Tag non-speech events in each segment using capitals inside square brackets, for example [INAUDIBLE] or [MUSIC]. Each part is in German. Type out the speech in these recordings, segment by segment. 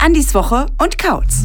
Andis Woche und Kautz.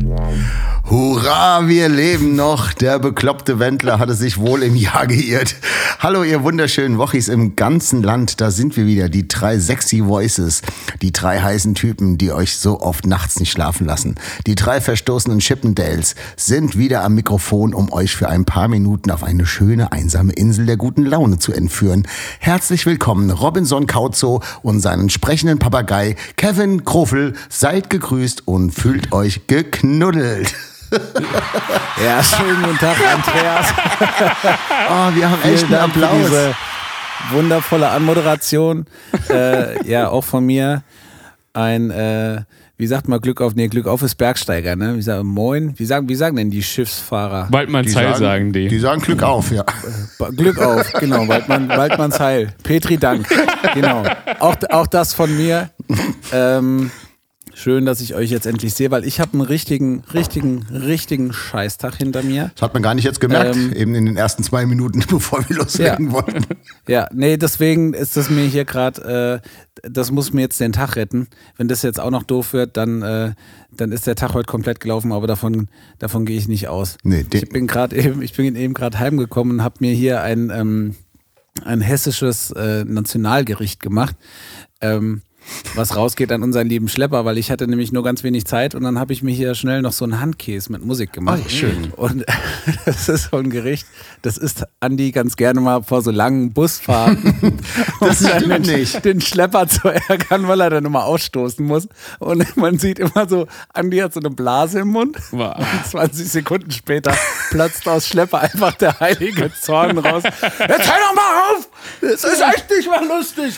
Hurra, wir leben noch. Der bekloppte Wendler hatte sich wohl im Jahr geirrt. Hallo, ihr wunderschönen Wochis im ganzen Land. Da sind wir wieder, die drei sexy Voices. Die drei heißen Typen, die euch so oft nachts nicht schlafen lassen. Die drei verstoßenen Chippendales sind wieder am Mikrofon, um euch für ein paar Minuten auf eine schöne, einsame Insel der guten Laune zu entführen. Herzlich willkommen, Robinson Kauzo und seinen sprechenden Papagei Kevin Krofel. Seid gegrüßt und fühlt euch geknuddelt. [LAUGHS] Ja, schönen guten Tag, Andreas. [LAUGHS] Oh, wir haben echt einen Dank für Applaus. diese wundervolle Anmoderation. äh, ja, auch von mir ein, äh, wie sagt man Glück auf, nee, Glück auf ist Bergsteiger, ne? Wie sagen, moin, wie sagen, wie sagen denn die Schiffsfahrer? Waldmann Zeil sagen, die. Die sagen Glück auf, ja. Glück auf, genau, Waldmann, Waldmanns Heil. Petri Dank, genau. Auch, auch das von mir. Ähm, schön, dass ich euch jetzt endlich sehe, weil ich habe einen richtigen, richtigen, richtigen Scheißtag hinter mir. Das hat man gar nicht jetzt gemerkt, Ähm, eben in den ersten zwei Minuten, [LAUGHS] bevor wir loslegen Ja. wollten. [LAUGHS] Ja, nee, deswegen ist das mir hier gerade, äh, das muss mir jetzt den Tag retten. Wenn das jetzt auch noch doof wird, dann, äh, dann ist der Tag heute komplett gelaufen, aber davon, davon gehe ich nicht aus. Nee, ich bin gerade eben, ich bin eben gerade heimgekommen und habe mir hier ein, ähm, ein hessisches äh, Nationalgericht gemacht. Ähm, was rausgeht an unseren lieben Schlepper, weil ich hatte nämlich nur ganz wenig Zeit und dann habe ich mir hier schnell noch so einen Handkäse mit Musik gemacht. Oh, schön. Und [LAUGHS] das ist so ein Gericht, das isst Andi ganz gerne mal vor so langen Busfahrten. [LAUGHS] Das um dann den, nicht. den Schlepper zu ärgern, weil er dann immer ausstoßen muss. Und man sieht immer so, Andi hat so eine Blase im Mund. Wow. Und 20 Sekunden später platzt aus Schlepper einfach der heilige Zorn raus. Jetzt hör doch mal auf! Das ist echt nicht mal lustig.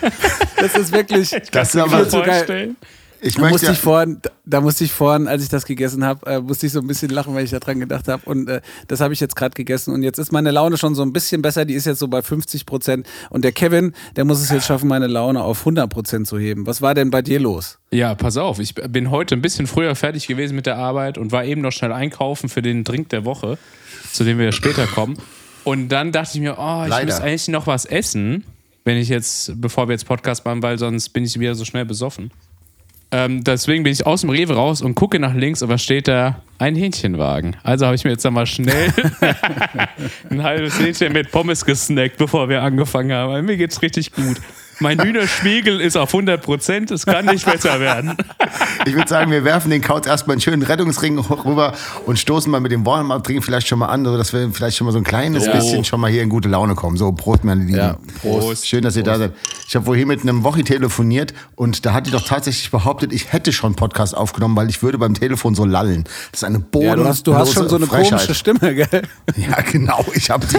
Das ist wirklich. Das aber, zu geil. ich Da musste ich vorhin, da musste ich vorhin, als ich das gegessen habe, äh, musste ich so ein bisschen lachen, weil ich daran gedacht habe. Und äh, das habe ich jetzt gerade gegessen. Und jetzt ist meine Laune schon so ein bisschen besser. Die ist jetzt so bei 50 Prozent. Und der Kevin, der muss es jetzt schaffen, meine Laune auf 100 Prozent zu heben. Was war denn bei dir los? Ja, pass auf, ich bin heute ein bisschen früher fertig gewesen mit der Arbeit und war eben noch schnell einkaufen für den Drink der Woche, zu dem wir ja später kommen. Und dann dachte ich mir, oh, ich Leider. muss eigentlich noch was essen, wenn ich jetzt, bevor wir jetzt Podcast machen, weil sonst bin ich wieder so schnell besoffen. Ähm, deswegen bin ich aus dem Rewe raus und gucke nach links und was steht da? Ein Hähnchenwagen. Also habe ich mir jetzt dann mal schnell [LAUGHS] ein halbes Hähnchen mit Pommes gesnackt, bevor wir angefangen haben. Weil Mir geht's richtig gut. Mein Hühnerspiegel ist auf 100 Prozent, es kann nicht besser werden. ich würde sagen, wir werfen den Kauz erstmal einen schönen Rettungsring rüber und stoßen mal mit dem Warm-Up-Drink vielleicht schon mal an, so dass wir vielleicht schon mal so ein kleines Ja. bisschen schon mal hier in gute Laune kommen. So, Prost, meine Lieben. Ja, Prost. Schön, dass ihr da seid. Ich habe vorhin mit einem Wochi telefoniert und da hat die doch tatsächlich behauptet, ich hätte schon Podcast aufgenommen, weil ich würde beim Telefon so lallen. Das ist eine Ja, du hast, du hast schon so eine Frechheit. komische Stimme, gell? [LAUGHS] Ja, genau. Ich habe die,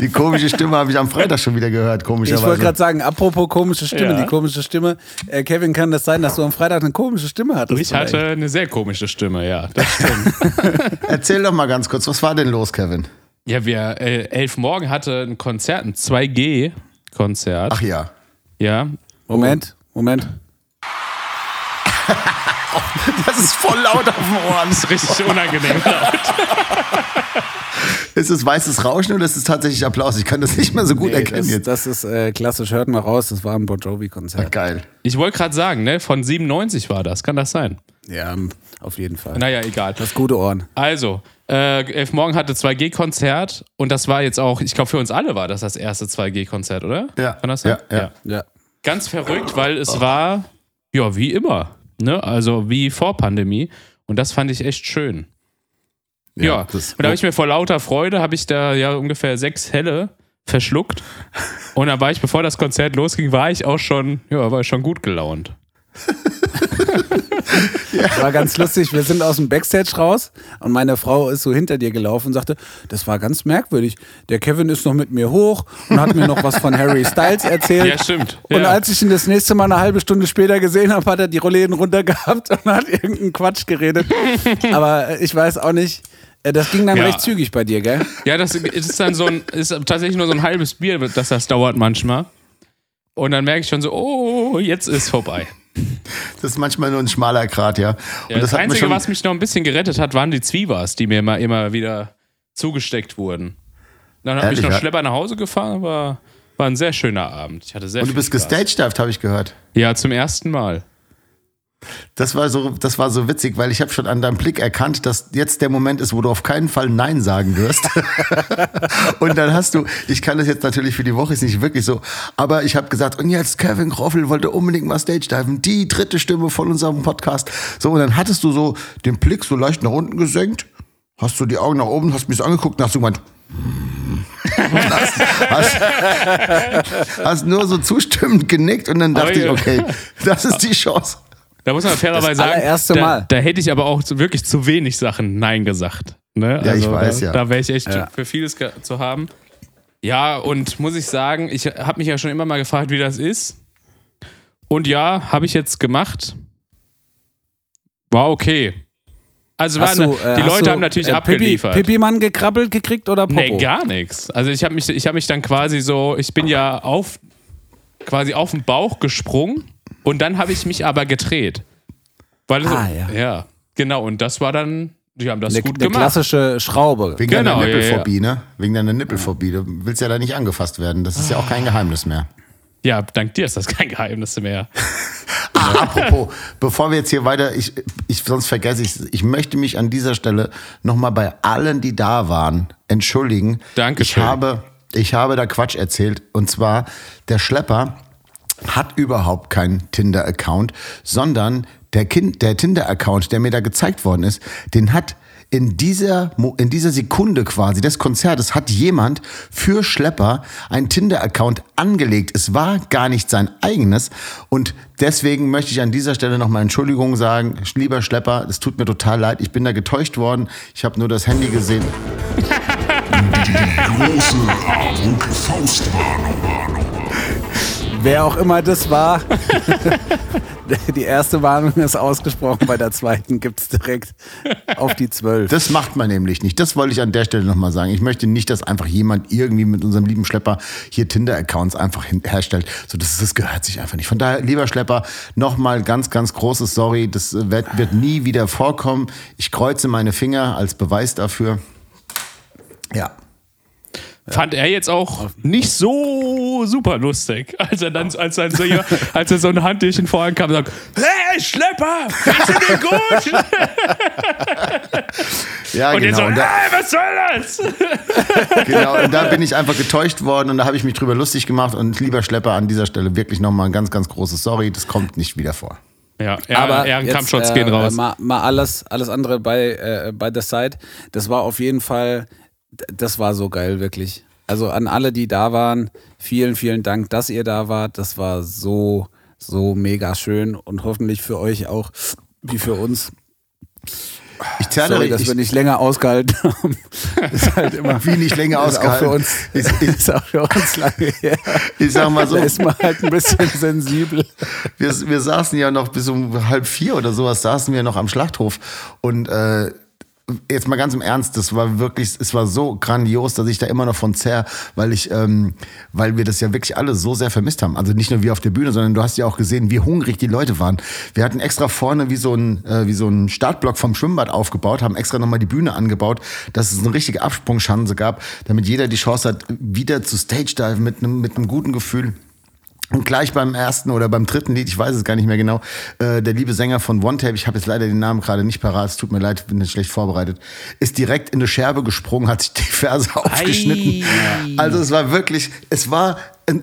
die komische Stimme habe ich am Freitag schon wieder gehört, Ich komischerweise. wollte gerade sagen, apropos komische Stimme, Ja. die komische Stimme. Äh, Kevin, kann das sein, dass du am Freitag eine komische Stimme hattest? Ich hatte eine sehr komische Stimme, ja. Das stimmt. [LAUGHS] Erzähl doch mal ganz kurz, was war denn los, Kevin? ja, wir, äh, Elf Morgen hatte ein Konzert, ein 2G-Konzert. Ach ja. Ja. Moment, Moment. [LAUGHS] [LAUGHS] Das ist voll laut auf dem Ohren. Das ist richtig unangenehm. [LAUGHS] Ist es weißes Rauschen oder ist es tatsächlich Applaus? Ich kann das nicht mehr so gut Nee, erkennen das, jetzt. das ist äh, klassisch, hört mal raus, das war ein Bon Jovi-Konzert. Geil. Ich wollte gerade sagen, ne, von 97 war das. Kann das sein? Ja, auf jeden Fall. Naja, egal. Das gute Ohren. Also, äh, Elf Morgen hatte 2G-Konzert und das war jetzt auch, ich glaube, für uns alle war das das erste 2G-Konzert, oder? Ja. Kann das sein? Ja, ja. Ja. Ganz verrückt, weil es war, ja, wie immer. Ne? Also wie vor Pandemie. Und das fand ich echt schön. Ja, das- und da habe ich mir vor lauter Freude, habe ich da ja ungefähr sechs Helle verschluckt. [LAUGHS] Und dann war ich, bevor das Konzert losging, war ich auch schon, ja, war ich schon gut gelaunt. [LAUGHS] War ganz lustig. Wir sind aus dem Backstage raus und meine Frau ist so hinter dir gelaufen und sagte, das war ganz merkwürdig. Der Kevin ist noch mit mir hoch und hat mir noch was von Harry Styles erzählt. Ja, stimmt. Und Ja. als ich ihn das nächste Mal eine halbe Stunde später gesehen habe, hat er die Rollläden runter gehabt und hat irgendeinen Quatsch geredet. Aber ich weiß auch nicht. äh, Das ging dann Ja. recht zügig bei dir, gell? Ja, das ist dann so ein, ist tatsächlich nur so ein halbes Bier, dass das dauert manchmal. Und dann merke ich schon so, oh, jetzt ist vorbei. Das ist manchmal nur ein schmaler Grat, ja. Und Ja, das, hat mir Einzige, schon- was mich noch ein bisschen gerettet hat, waren die Zwiebas, die mir immer, immer wieder zugesteckt wurden. Dann habe ich noch? Schlepper nach Hause gefahren, aber war ein sehr schöner Abend. Ich hatte sehr Und du bist Spaß. gestagedived, habe ich gehört. Ja, zum ersten Mal. Das war so, das war so witzig, weil ich habe schon an deinem Blick erkannt, dass jetzt der Moment ist, wo du auf keinen Fall Nein sagen wirst. [LAUGHS] und dann hast du, ich kann das jetzt natürlich für die Woche ist nicht wirklich so, aber ich habe gesagt, und jetzt Kevin Kroffel wollte unbedingt mal Stage diven, die dritte Stimme von unserem Podcast. So, und dann hattest du so den Blick so leicht nach unten gesenkt, hast du die Augen nach oben, hast mich so angeguckt und hast du gemeint, [LAUGHS] hast, hast, hast nur so zustimmend genickt und dann dachte Aber ich, okay, das ist die Chance. Da muss man fairerweise sagen, da, da hätte ich aber auch wirklich zu wenig Sachen Nein gesagt. Ne? Ja, ich weiß, da, ja. Da wäre ich echt Ja. für vieles zu haben. Ja, und muss ich sagen, ich habe mich ja schon immer mal gefragt, wie das ist. Und ja, habe ich jetzt gemacht. War okay. Also war Hast eine, du, äh, die Leute du, haben natürlich äh, abgeliefert. Pipi, Pipi-Mann gekrabbelt gekriegt oder Popo? Nee, gar nichts. Also ich habe mich, ich hab mich dann quasi so, ich bin ja auf, quasi auf den Bauch gesprungen und dann habe ich mich aber gedreht. Weil Ah, so, ja. ja, genau. Und das war dann, die haben das Eine, gut eine gemacht. klassische Schraube. Wegen Genau, deiner ja, ja. Nippelphobie, ne? Wegen deiner Nippelphobie. Du willst ja da nicht angefasst werden. Das ist ja auch kein Geheimnis mehr. Ja, dank dir ist das kein Geheimnis mehr. [LAUGHS] Ah, apropos, bevor wir jetzt hier weiter, ich, ich, sonst vergesse ich Ich möchte mich an dieser Stelle nochmal bei allen, die da waren, entschuldigen. Dankeschön. Ich habe, ich habe da Quatsch erzählt. Und zwar, der Schlepper hat überhaupt keinen Tinder-Account, sondern der, der Tinder-Account, der mir da gezeigt worden ist, den hat in dieser, in dieser Sekunde quasi des Konzertes hat jemand für Schlepper einen Tinder-Account angelegt. Es war gar nicht sein eigenes. Und deswegen möchte ich an dieser Stelle nochmal Entschuldigung sagen. Lieber Schlepper, es tut mir total leid. Ich bin da getäuscht worden. Ich habe nur das Handy gesehen. [LAUGHS] Große Achtung, Faustwarnung. Wer auch immer das war. [LAUGHS] die erste Warnung ist ausgesprochen, bei der zweiten gibt es direkt auf die zwölf. Das macht man nämlich nicht. Das wollte ich an der Stelle nochmal sagen. Ich möchte nicht, dass einfach jemand irgendwie mit unserem lieben Schlepper hier Tinder-Accounts einfach herstellt. So, das, das gehört sich einfach nicht. Von daher, lieber Schlepper, nochmal ganz, ganz großes Sorry. Das äh, wird, wird nie wieder vorkommen. Ich kreuze meine Finger als Beweis dafür. Ja. Fand er jetzt auch nicht so super lustig, als er dann, als er so, als er so ein Handtierchen vorhin kam und sagt, hey, Schlepper, findest du den gut? Ja, Und jetzt so, genau. Und da, hey, was soll das? genau. Und da bin ich einfach getäuscht worden und da habe ich mich drüber lustig gemacht. Und lieber Schlepper, an dieser Stelle wirklich nochmal ein ganz, ganz großes Sorry. Das kommt nicht wieder vor. Ja, ja Ehrenkampfschutz jetzt, gehen raus. Mal, mal alles, alles andere bei, äh, bei der Side. Das war auf jeden Fall, das war so geil, wirklich. Also an alle, die da waren, vielen, vielen Dank, dass ihr da wart. Das war so, so mega schön und hoffentlich für euch auch, wie für uns. Ich zerre, Sorry, dass ich, wir nicht länger ausgehalten haben. [LAUGHS] ist halt immer wie nicht länger ist auch für ausgehalten. uns, Ich, ich, ist auch für uns lange her. ich sag mal so, Da ist man halt ein bisschen sensibel. wir, wir saßen ja noch bis um halb vier oder sowas, saßen wir noch am Schlachthof. Und äh, jetzt mal ganz im Ernst, das war wirklich, es war so grandios, dass ich da immer noch von zerr, weil ich, ähm, weil wir das ja wirklich alle so sehr vermisst haben. Also nicht nur wir auf der Bühne, sondern du hast ja auch gesehen, wie hungrig die Leute waren. Wir hatten extra vorne wie so ein, äh, wie so ein Startblock vom Schwimmbad aufgebaut, haben extra nochmal die Bühne angebaut, dass es eine richtige Absprungschanze gab, damit jeder die Chance hat, wieder zu Stage Dive mit einem, mit einem guten Gefühl. Und gleich beim ersten oder beim dritten Lied, ich weiß es gar nicht mehr genau, äh, der liebe Sänger von One Tape, ich habe jetzt leider den Namen gerade nicht parat, es tut mir leid, bin jetzt schlecht vorbereitet, ist direkt in eine Scherbe gesprungen, hat sich die Ferse [LAUGHS] aufgeschnitten. Also es war wirklich, es war,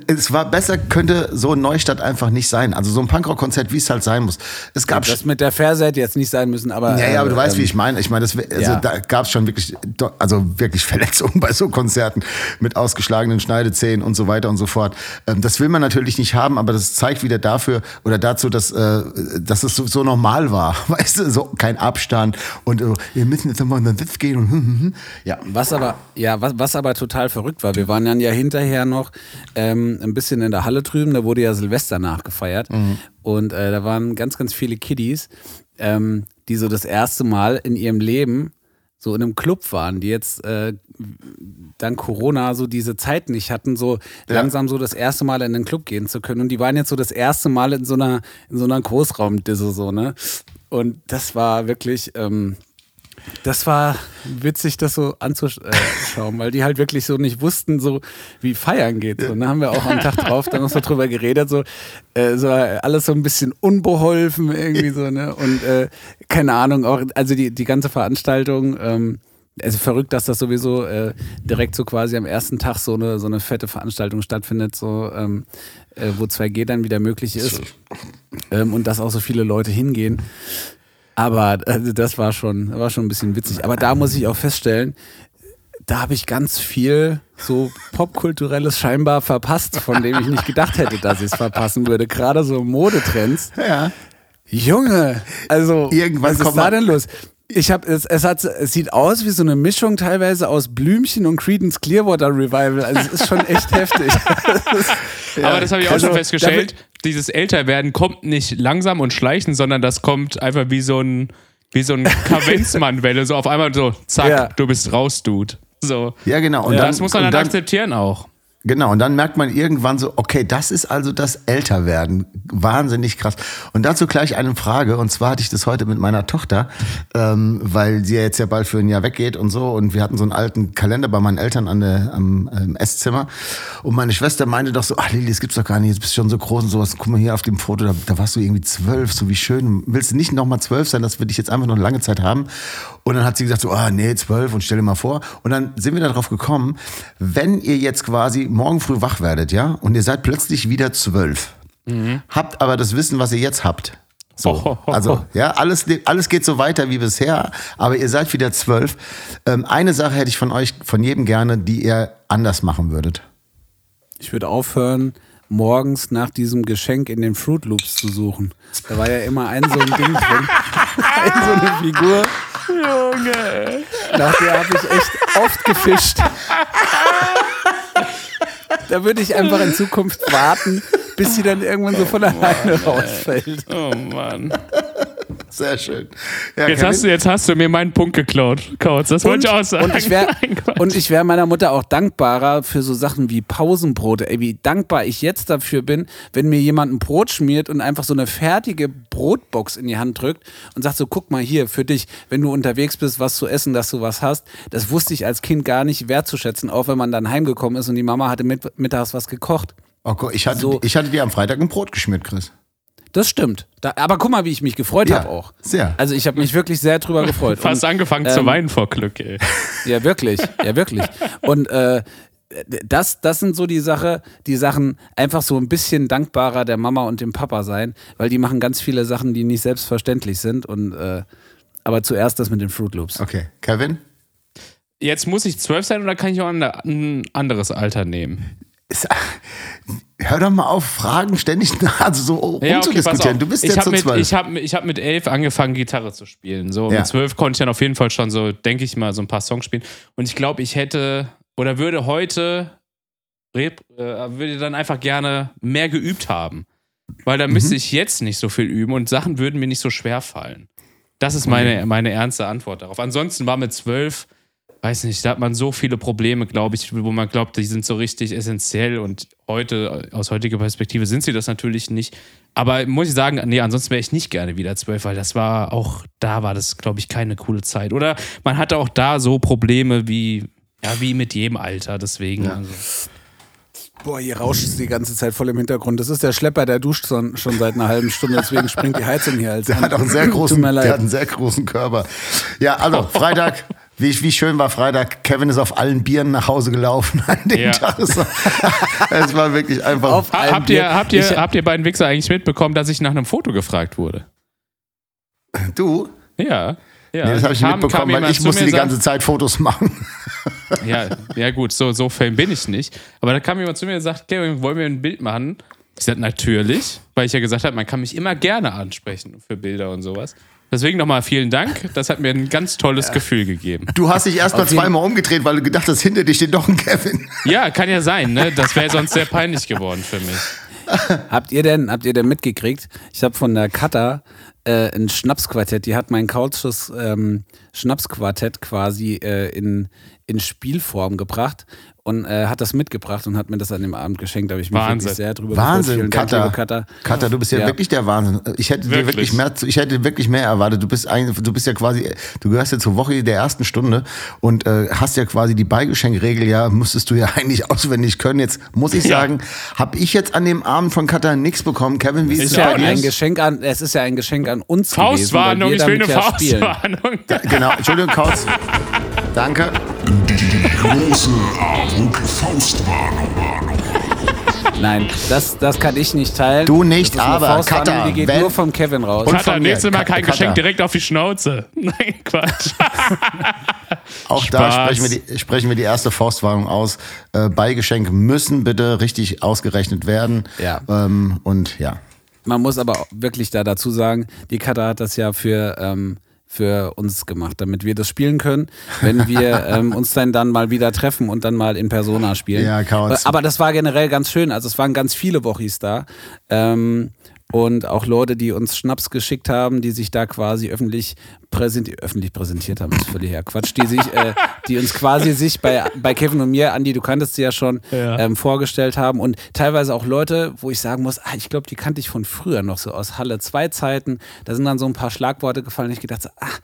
es war besser, könnte so Neustadt einfach nicht sein. Also so ein Punkrock-Konzert, wie es halt sein muss. Es gab Das mit der Ferse hätte jetzt nicht sein müssen, aber. ja, ja, aber du äh, weißt, wie ähm, ich meine. Ich meine, das, also ja. da gab es schon wirklich, also wirklich [LAUGHS] Verletzungen bei so Konzerten mit ausgeschlagenen Schneidezähnen und so weiter und so fort. Ähm, das will man natürlich nicht haben, aber das zeigt wieder dafür oder dazu, dass, äh, dass es so, so normal war. [LAUGHS] Weißt du, so kein Abstand und äh, wir müssen jetzt nochmal in den Sitz gehen und hm, hm, hm. ja. Was aber, ja, was, was aber total verrückt war, wir waren dann ja hinterher noch ähm, ein bisschen in der Halle drüben, da wurde ja Silvester nachgefeiert und äh, da waren ganz, ganz viele Kiddies, ähm, die so das erste Mal in ihrem Leben so in einem Club waren, die jetzt äh, dank Corona so diese Zeit nicht hatten, so Ja. langsam so das erste Mal in den Club gehen zu können. Und die waren jetzt so das erste Mal in so einer, in so einer Großraumdisse so, ne? Und das war wirklich, ähm, das war witzig, das so anzuschauen, weil die halt wirklich so nicht wussten, so wie feiern geht. So, dann haben wir auch am Tag drauf dann noch so drüber geredet, so, äh, so alles so ein bisschen unbeholfen irgendwie so, ne? Und äh, keine Ahnung, auch, also die, die ganze Veranstaltung, ähm, also verrückt, dass das sowieso äh, direkt so quasi am ersten Tag so eine, so eine fette Veranstaltung stattfindet, so ähm, äh, wo 2G dann wieder möglich ist. Ähm, und dass auch so viele Leute hingehen. Aber also das war schon, war schon ein bisschen witzig. Aber da muss ich auch feststellen, da habe ich ganz viel so popkulturelles scheinbar verpasst, von dem ich nicht gedacht hätte, dass ich es verpassen würde. Gerade so Modetrends. Ja. Junge, also Irgendwann was ist kommt da denn los? Ich habe es, es hat es sieht aus wie so eine Mischung teilweise aus Blümchen und Creedence Clearwater Revival. Also es ist schon echt [LAUGHS] heftig. [LAUGHS] Aber das habe ich auch Also, schon festgestellt. Dieses Älterwerden kommt nicht langsam und schleichend, sondern das kommt einfach wie so ein, wie so ein [LAUGHS] Kavenzmann-Welle. So auf einmal so, zack, Ja. du bist raus, Dude. So. Ja, genau. Und das muss man und dann, akzeptieren auch. Genau, und dann merkt man irgendwann so, okay, das ist also das Älterwerden. Wahnsinnig krass. Und dazu gleich eine Frage, und zwar hatte ich das heute mit meiner Tochter, ähm, weil sie ja jetzt ja bald für ein Jahr weggeht und so, und wir hatten so einen alten Kalender bei meinen Eltern an der, am ähm, Esszimmer. Und meine Schwester meinte doch so, ach Lili, das gibt's doch gar nicht, jetzt bist du schon so groß und sowas. Guck mal hier auf dem Foto, da, da warst du irgendwie zwölf, so wie schön. Willst du nicht nochmal zwölf sein, das würde ich jetzt einfach noch eine lange Zeit haben. Und dann hat sie gesagt so, ah nee, zwölf und stell dir mal vor. Und dann sind wir darauf gekommen, wenn ihr jetzt quasi morgen früh wach werdet, ja, und ihr seid plötzlich wieder zwölf, habt aber das Wissen, was ihr jetzt habt. So, [LAUGHS] also ja, alles, alles geht so weiter wie bisher, aber ihr seid wieder zwölf. Ähm, eine Sache hätte ich von euch, von jedem gerne, die ihr anders machen würdet. Ich würde aufhören, morgens nach diesem Geschenk in den Fruit Loops zu suchen. Da war ja immer ein so ein Ding drin. [LAUGHS] ein so eine Figur. Junge. Nach der habe ich echt oft gefischt. [LAUGHS] Da würde ich einfach in Zukunft warten, bis sie dann irgendwann so von alleine rausfällt. Oh Mann. Sehr schön. Ja, Jetzt Kevin? hast, du, jetzt hast du mir meinen Punkt geklaut, Kautz. Das wollte ich auch sagen. Und ich wäre [LAUGHS] und wär meiner Mutter auch dankbarer für so Sachen wie Pausenbrote. Ey, wie dankbar ich jetzt dafür bin, wenn mir jemand ein Brot schmiert und einfach so eine fertige Brotbox in die Hand drückt und sagt so, guck mal hier, für dich, wenn du unterwegs bist, was zu essen, dass du was hast. Das wusste ich als Kind gar nicht wertzuschätzen, auch wenn man dann heimgekommen ist und die Mama hatte mit, mittags was gekocht. Oh Gott, ich, hatte, So. ich hatte dir am Freitag ein Brot geschmiert, Chris. Das stimmt. Da, aber guck mal, wie ich mich gefreut Ja, habe auch. sehr. Also ich habe mich wirklich sehr drüber gefreut. Fast Und, angefangen zu ähm, weinen vor Glück, ey. [LAUGHS] Ja, wirklich. Ja, wirklich. Und äh, das, das sind so die Sache, die Sachen einfach so ein bisschen dankbarer der Mama und dem Papa sein, weil die machen ganz viele Sachen, die nicht selbstverständlich sind. Und äh, aber zuerst das mit den Fruit Loops. Okay, Kevin? Jetzt muss ich zwölf sein oder kann ich auch ein anderes Alter nehmen? Ist, [LAUGHS] hör doch mal auf, Fragen ständig [LAUGHS] also so Ja, okay, rumzudiskutieren. du bist ich jetzt so mit, zwölf. Ich habe ich hab mit elf angefangen, Gitarre zu spielen. So Ja. mit zwölf konnte ich dann auf jeden Fall schon so, denke ich mal, so ein paar Songs spielen. Und ich glaube, ich hätte oder würde heute, äh, würde dann einfach gerne mehr geübt haben. Weil da Mhm. müsste ich jetzt nicht so viel üben und Sachen würden mir nicht so schwer fallen. Das ist meine, meine ernste Antwort darauf. Ansonsten war mit zwölf, weiß nicht, da hat man so viele Probleme, glaube ich, wo man glaubt, die sind so richtig essentiell und heute, aus heutiger Perspektive, sind sie das natürlich nicht. Aber muss ich sagen, nee, ansonsten wäre ich nicht gerne wieder zwölf, weil das war auch, da war das, glaube ich, keine coole Zeit. Oder man hatte auch da so Probleme wie, ja, wie mit jedem Alter, deswegen. Also. Boah, hier rauscht es die ganze Zeit voll im Hintergrund. Das ist der Schlepper, der duscht schon, schon seit einer halben Stunde, deswegen springt die Heizung hier als Der hat auch einen sehr Tut großen, mir leid. der hat einen sehr großen Körper. Ja, also Freitag. Wie, wie schön war Freitag? Kevin ist auf allen Bieren nach Hause gelaufen an dem Ja. Tag. Es war, [LAUGHS] wirklich einfach. Auf allen Habt ihr, habt, ihr, Ich- habt ihr beiden Wichser eigentlich mitbekommen, dass ich nach einem Foto gefragt wurde? du? Ja. ja. Nee, das habe ich Kam- kam mitbekommen, weil jemand ich musste die und ganze Zeit Fotos machen. [LAUGHS] Ja, ja gut, so, so Fan bin ich nicht. Aber da kam jemand zu mir und sagt, Kevin, wollen wir ein Bild machen? Ich sagte, natürlich, weil ich ja gesagt habe, man kann mich immer gerne ansprechen für Bilder und sowas. Deswegen nochmal vielen Dank. Das hat mir ein ganz tolles Gefühl gegeben. Du hast dich erst mal Auf jeden- zweimal umgedreht, weil du gedacht hast, hinter dir steht doch ein Kevin. Ja, kann ja sein, ne? Das wäre sonst sehr peinlich geworden für mich. Habt ihr denn, habt ihr denn mitgekriegt? Ich habe von der Kata äh, ein Schnapsquartett. Die hat mein Couches ähm, Schnapsquartett quasi äh, in, in Spielform gebracht und äh, hat das mitgebracht und hat mir das an dem Abend geschenkt. Da habe ich mich Wahnsinn. wirklich sehr drüber Wahnsinn, gefreut. Vielen Dank, Cutter. liebe Cutter. Cutter, du bist ja, Ja. wirklich der Wahnsinn. Ich hätte dir Wirklich. wirklich mehr, ich hätte wirklich mehr erwartet. Du bist ein, du bist ja quasi, du gehörst ja zur Woche der ersten Stunde und äh, hast ja quasi die Beigeschenkregel ja, musstest du ja [LAUGHS] eigentlich auswendig können. Jetzt muss ich Ja. sagen, habe ich jetzt an dem Abend von Cutter nichts bekommen. Kevin, wie ist, Ist es ja bei Ein, dir? ein Geschenk an, es ist ja ein Geschenk an uns Faustwarnung, ich gewesen, will weil eine damit ja. Faustwarnung. Genau, Entschuldigung, Kautz. [LAUGHS] Danke. Die große AWOK Faustwarnung. Nein, das, das kann ich nicht teilen. Du nicht, aber, Faustwarnung, Cutter, die geht wenn- nur vom Kevin raus. Und Cutter, von mir. nächstes Mal kein Cutter. Geschenk direkt auf die Schnauze. [LAUGHS] Nein, Quatsch. Auch da Spaß. sprechen wir, die, sprechen wir die erste Faustwarnung aus. Äh, Beigeschenke müssen bitte richtig ausgerechnet werden. Ja. Ähm, und ja. Man muss aber auch wirklich da dazu sagen, die Kata hat das ja für, ähm, für uns gemacht, damit wir das spielen können, wenn wir [LAUGHS] ähm, uns dann, dann mal wieder treffen und dann mal in Persona spielen. Ja, Kauz. Aber das war generell ganz schön. Also es waren ganz viele Wochis da. Ähm, und auch Leute, die uns Schnaps geschickt haben, die sich da quasi öffentlich, präsent öffentlich präsentiert haben, ist völlig ja Quatsch, die sich, äh, die uns quasi sich bei, bei Kevin und mir, Andi, du kanntest sie ja schon, Ja. ähm, vorgestellt haben und teilweise auch Leute, wo ich sagen muss, ah, ich glaube, die kannte ich von früher noch so aus Halle 2 Zeiten. Da sind dann so ein paar Schlagworte gefallen und ich gedacht, so, ach,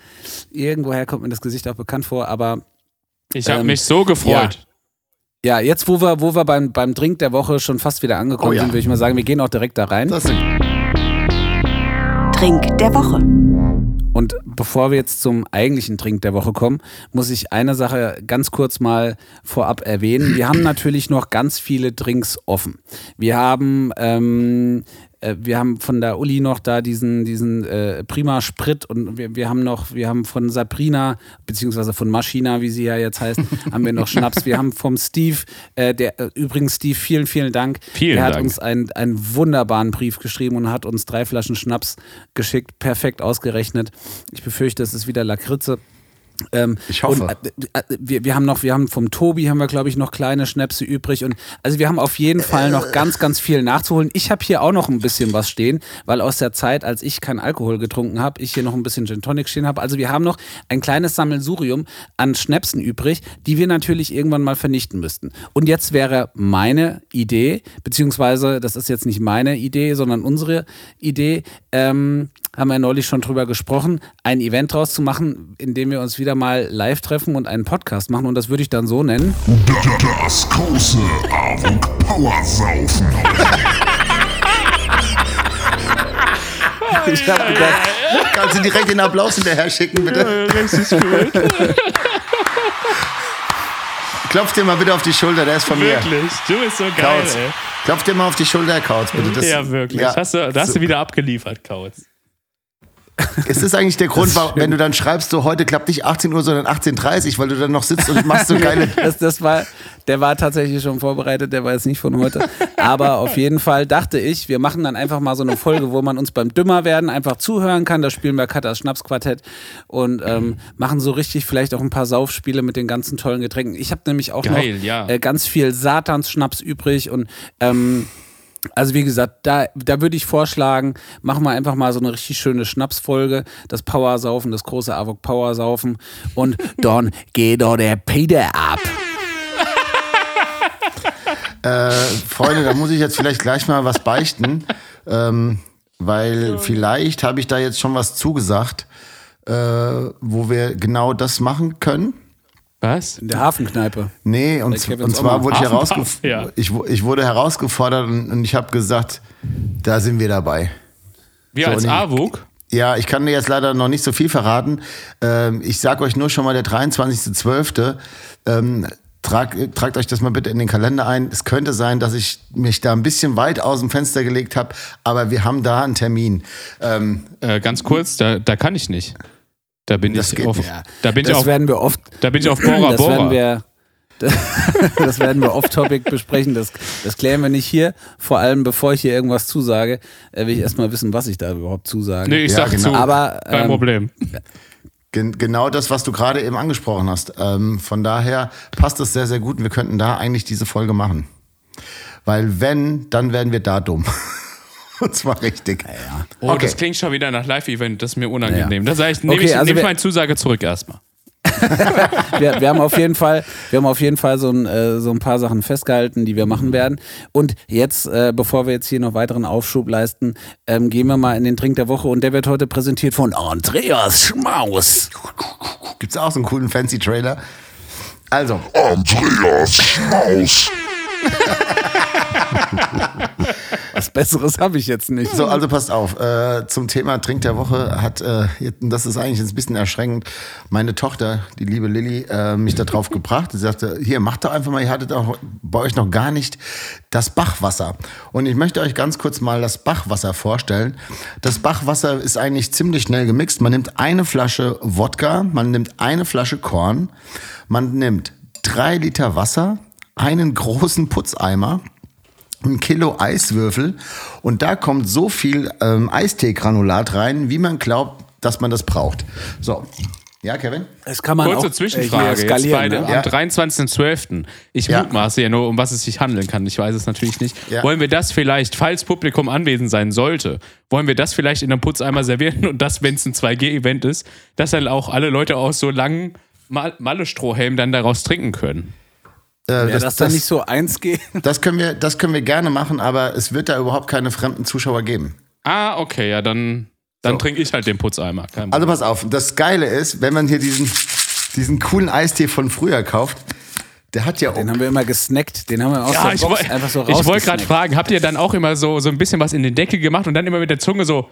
irgendwoher kommt mir das Gesicht auch bekannt vor, aber Ich habe Ähm, mich so gefreut. ja, jetzt wo wir, wo wir beim, beim Drink der Woche schon fast wieder angekommen Oh ja. sind, würde ich mal sagen, wir gehen auch direkt da rein. Das sind Trink der Woche. Und bevor wir jetzt zum eigentlichen Trink der Woche kommen, muss ich eine Sache ganz kurz mal vorab erwähnen. Wir haben natürlich noch ganz viele Drinks offen. Wir haben, ähm, äh, wir haben von der Uli noch da diesen, diesen äh, Prima Sprit und wir, wir haben noch, wir haben von Sabrina, beziehungsweise von Maschina, wie sie ja jetzt heißt, [LAUGHS] haben wir noch Schnaps. Wir haben vom Steve, äh, der äh, übrigens Steve, vielen, vielen Dank. Vielen der hat Dank. uns einen, einen wunderbaren Brief geschrieben und hat uns drei Flaschen Schnaps geschickt, perfekt ausgerechnet. Ich befürchte, es ist wieder Lakritze. Ähm, Ich hoffe. Und, äh, äh, wir, wir haben noch, wir haben vom Tobi haben wir, glaube ich, noch kleine Schnäpse übrig. Und also wir haben auf jeden Fall noch ganz, ganz viel nachzuholen. Ich habe hier auch noch ein bisschen was stehen, weil aus der Zeit, als ich keinen Alkohol getrunken habe, ich hier noch ein bisschen Gin Tonic stehen habe. Also wir haben noch ein kleines Sammelsurium an Schnäpsen übrig, die wir natürlich irgendwann mal vernichten müssten. Und jetzt wäre meine Idee, beziehungsweise das ist jetzt nicht meine Idee, sondern unsere Idee, ähm, haben wir neulich schon drüber gesprochen, ein Event draus zu machen, in dem wir uns wieder mal live treffen und einen Podcast machen. Und das würde ich dann so nennen. Das große AWOK Powersaufen. Ich habe gedacht, Kannst du direkt den Applaus hinterher schicken, bitte? Richtig gut. Klopf dir mal bitte auf die Schulter, der ist von mir. Wirklich. Du bist so geil, Kautz. ey. Klopf dir mal auf die Schulter, Kautz, bitte. Das, ja, wirklich. Ja. Hast du, da hast So. du wieder abgeliefert, Kautz. Ist das eigentlich der Grund, warum, wenn du dann schreibst, so heute klappt nicht 18 Uhr, sondern 18.30 Uhr, weil du dann noch sitzt und machst so geile. das, das war, der war tatsächlich schon vorbereitet, der war jetzt nicht von heute. Aber auf jeden Fall dachte ich, wir machen dann einfach mal so eine Folge, wo man uns beim Dümmerwerden einfach zuhören kann. Da spielen wir Katas Schnapsquartett und ähm, machen so richtig vielleicht auch ein paar Saufspiele mit den ganzen tollen Getränken. Ich habe nämlich auch Geil, noch ja. äh, ganz viel Satans-Schnaps übrig und ähm, also wie gesagt, da, da würde ich vorschlagen, machen wir einfach mal so eine richtig schöne Schnapsfolge, das Powersaufen, das große Avok Powersaufen und [LAUGHS] dann geht doch der Peter ab. Äh, Freunde, da muss ich jetzt vielleicht gleich mal was beichten, ähm, weil vielleicht habe ich da jetzt schon was zugesagt, äh, wo wir genau das machen können. Was? In der Hafenkneipe. Nee, und, und zwar wurde ich, herausgef ja. ich, ich wurde herausgefordert und, und ich habe gesagt, da sind wir dabei. Wir So, als AWUK? Ja, ich kann dir jetzt leider noch nicht so viel verraten. Ähm, ich sag euch nur schon mal der 23.12. Ähm, trag, tragt euch das mal bitte in den Kalender ein. Es könnte sein, dass ich mich da ein bisschen weit aus dem Fenster gelegt habe, aber wir haben da einen Termin. Ähm, Äh, ganz kurz, da, da kann ich nicht. Da bin Das ich geht auf, nicht. da bin ich Das auf, werden wir oft. da bin ich auf Bora das werden Bora. wir. [LAUGHS] Das werden wir off-topic besprechen. Das, das klären wir nicht hier. Vor allem, bevor ich hier irgendwas zusage, äh, will ich erstmal wissen, was ich da überhaupt zusage. Nee, ich Ja, sag genau. zu. Aber, Kein ähm, Problem. gen genau das, was du gerade eben angesprochen hast. Ähm, von daher passt es sehr, sehr gut und wir könnten da eigentlich diese Folge machen. Weil wenn, dann werden wir da dumm. [LAUGHS] [LAUGHS] Und zwar richtig. Oh, Okay. das klingt schon wieder nach Live-Event, das ist mir unangenehm. Das heißt, nehme Okay, ich, also nehm ich meine Zusage zurück erstmal. [LAUGHS] wir, wir haben auf jeden Fall, wir haben auf jeden Fall so ein, äh, so ein paar Sachen festgehalten, die wir machen werden. Und jetzt, äh, bevor wir jetzt hier noch weiteren Aufschub leisten, ähm, gehen wir mal in den Trink der Woche und der wird heute präsentiert von Andreas Schmaus. Gibt's auch so einen coolen fancy Trailer? Also, Andreas Schmaus. [LAUGHS] Was Besseres habe ich jetzt nicht. so, also passt auf. Äh, zum Thema Trink der Woche hat, äh, das ist eigentlich ein bisschen erschreckend, meine Tochter, die liebe Lilly, äh, mich da drauf gebracht. Sie sagte, hier, macht doch einfach mal, ihr hattet auch bei euch noch gar nicht das Bachwasser. Und ich möchte euch ganz kurz mal das Bachwasser vorstellen. Das Bachwasser ist eigentlich ziemlich schnell gemixt. Man nimmt eine Flasche Wodka, man nimmt eine Flasche Korn, man nimmt drei Liter Wasser, einen großen Putzeimer, ein Kilo Eiswürfel und da kommt so viel ähm, Eisteegranulat rein, wie man glaubt, dass man das braucht. So, ja, Kevin? Das kann man Kurze auch Zwischenfrage. äh, jetzt beide ne? Ja. am 23.12. Ich Ja. mutmaße ja nur, um was es sich handeln kann. Ich weiß es natürlich nicht. Ja. Wollen wir das vielleicht, falls Publikum anwesend sein sollte, wollen wir das vielleicht in einem Putzeimer servieren und das, wenn es ein 2G-Event ist, dass dann auch alle Leute aus so langen Mal Malle-Strohhelmen dann daraus trinken können? Äh, Ja, das, dann nicht so eins geht. das, können wir, das können wir gerne machen, aber es wird da überhaupt keine fremden Zuschauer geben. Ah, okay, ja, dann, dann So. trinke ich halt den Putzeimer. Kein Also pass auf, das Geile ist, wenn man hier diesen, diesen coolen Eistee von früher kauft, der hat ja auch. Den haben wir immer gesnackt. Den haben wir aus ja, der ich, Box einfach so ich wollte gerade fragen, habt ihr dann auch immer so, so ein bisschen was in den Deckel gemacht und dann immer mit der Zunge so,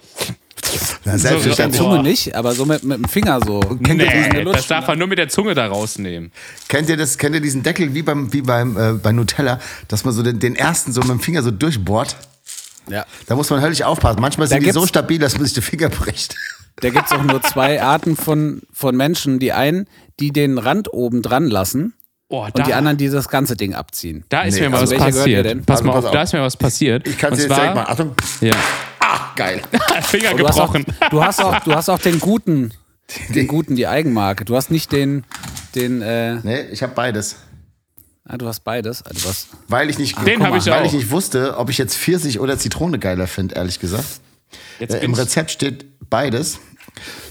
Na, Mit der selbstverständlich. Boah. Zunge nicht, aber so mit, mit dem Finger so. Kennt ihr diesen nee, das darf man nur mit der Zunge da rausnehmen. Kennt ihr das? Kennt ihr diesen Deckel wie beim wie beim äh, bei Nutella, dass man so den, den ersten so mit dem Finger so durchbohrt? Ja. Da muss man höllisch aufpassen. Manchmal sind Da die so stabil, dass man sich den Finger bricht. Da gibt es auch nur zwei Arten von, von Menschen. Die einen, die den Rand oben dran lassen Oh, und die anderen, die das ganze Ding abziehen. da ist Nee, mir mal also was passiert. denn? Pass Also mal auf, auf. da ist mir was passiert. Ich kann Und es jetzt zwar, direkt mal. Achtung. Ja. Ah, geil. [LAUGHS] Finger Du hast, auch, gebrochen. du, hast auch, du hast auch den guten, [LAUGHS] den guten, die Eigenmarke. Du hast nicht den, den, äh, Nee, ich habe beides. ah, du hast beides. Ah, du hast, Weil ich nicht, Den hab mal, ich weil auch. ich nicht wusste, ob ich jetzt Pfirsich oder Zitrone geiler finde, ehrlich gesagt. Jetzt Äh, Im Rezept steht beides.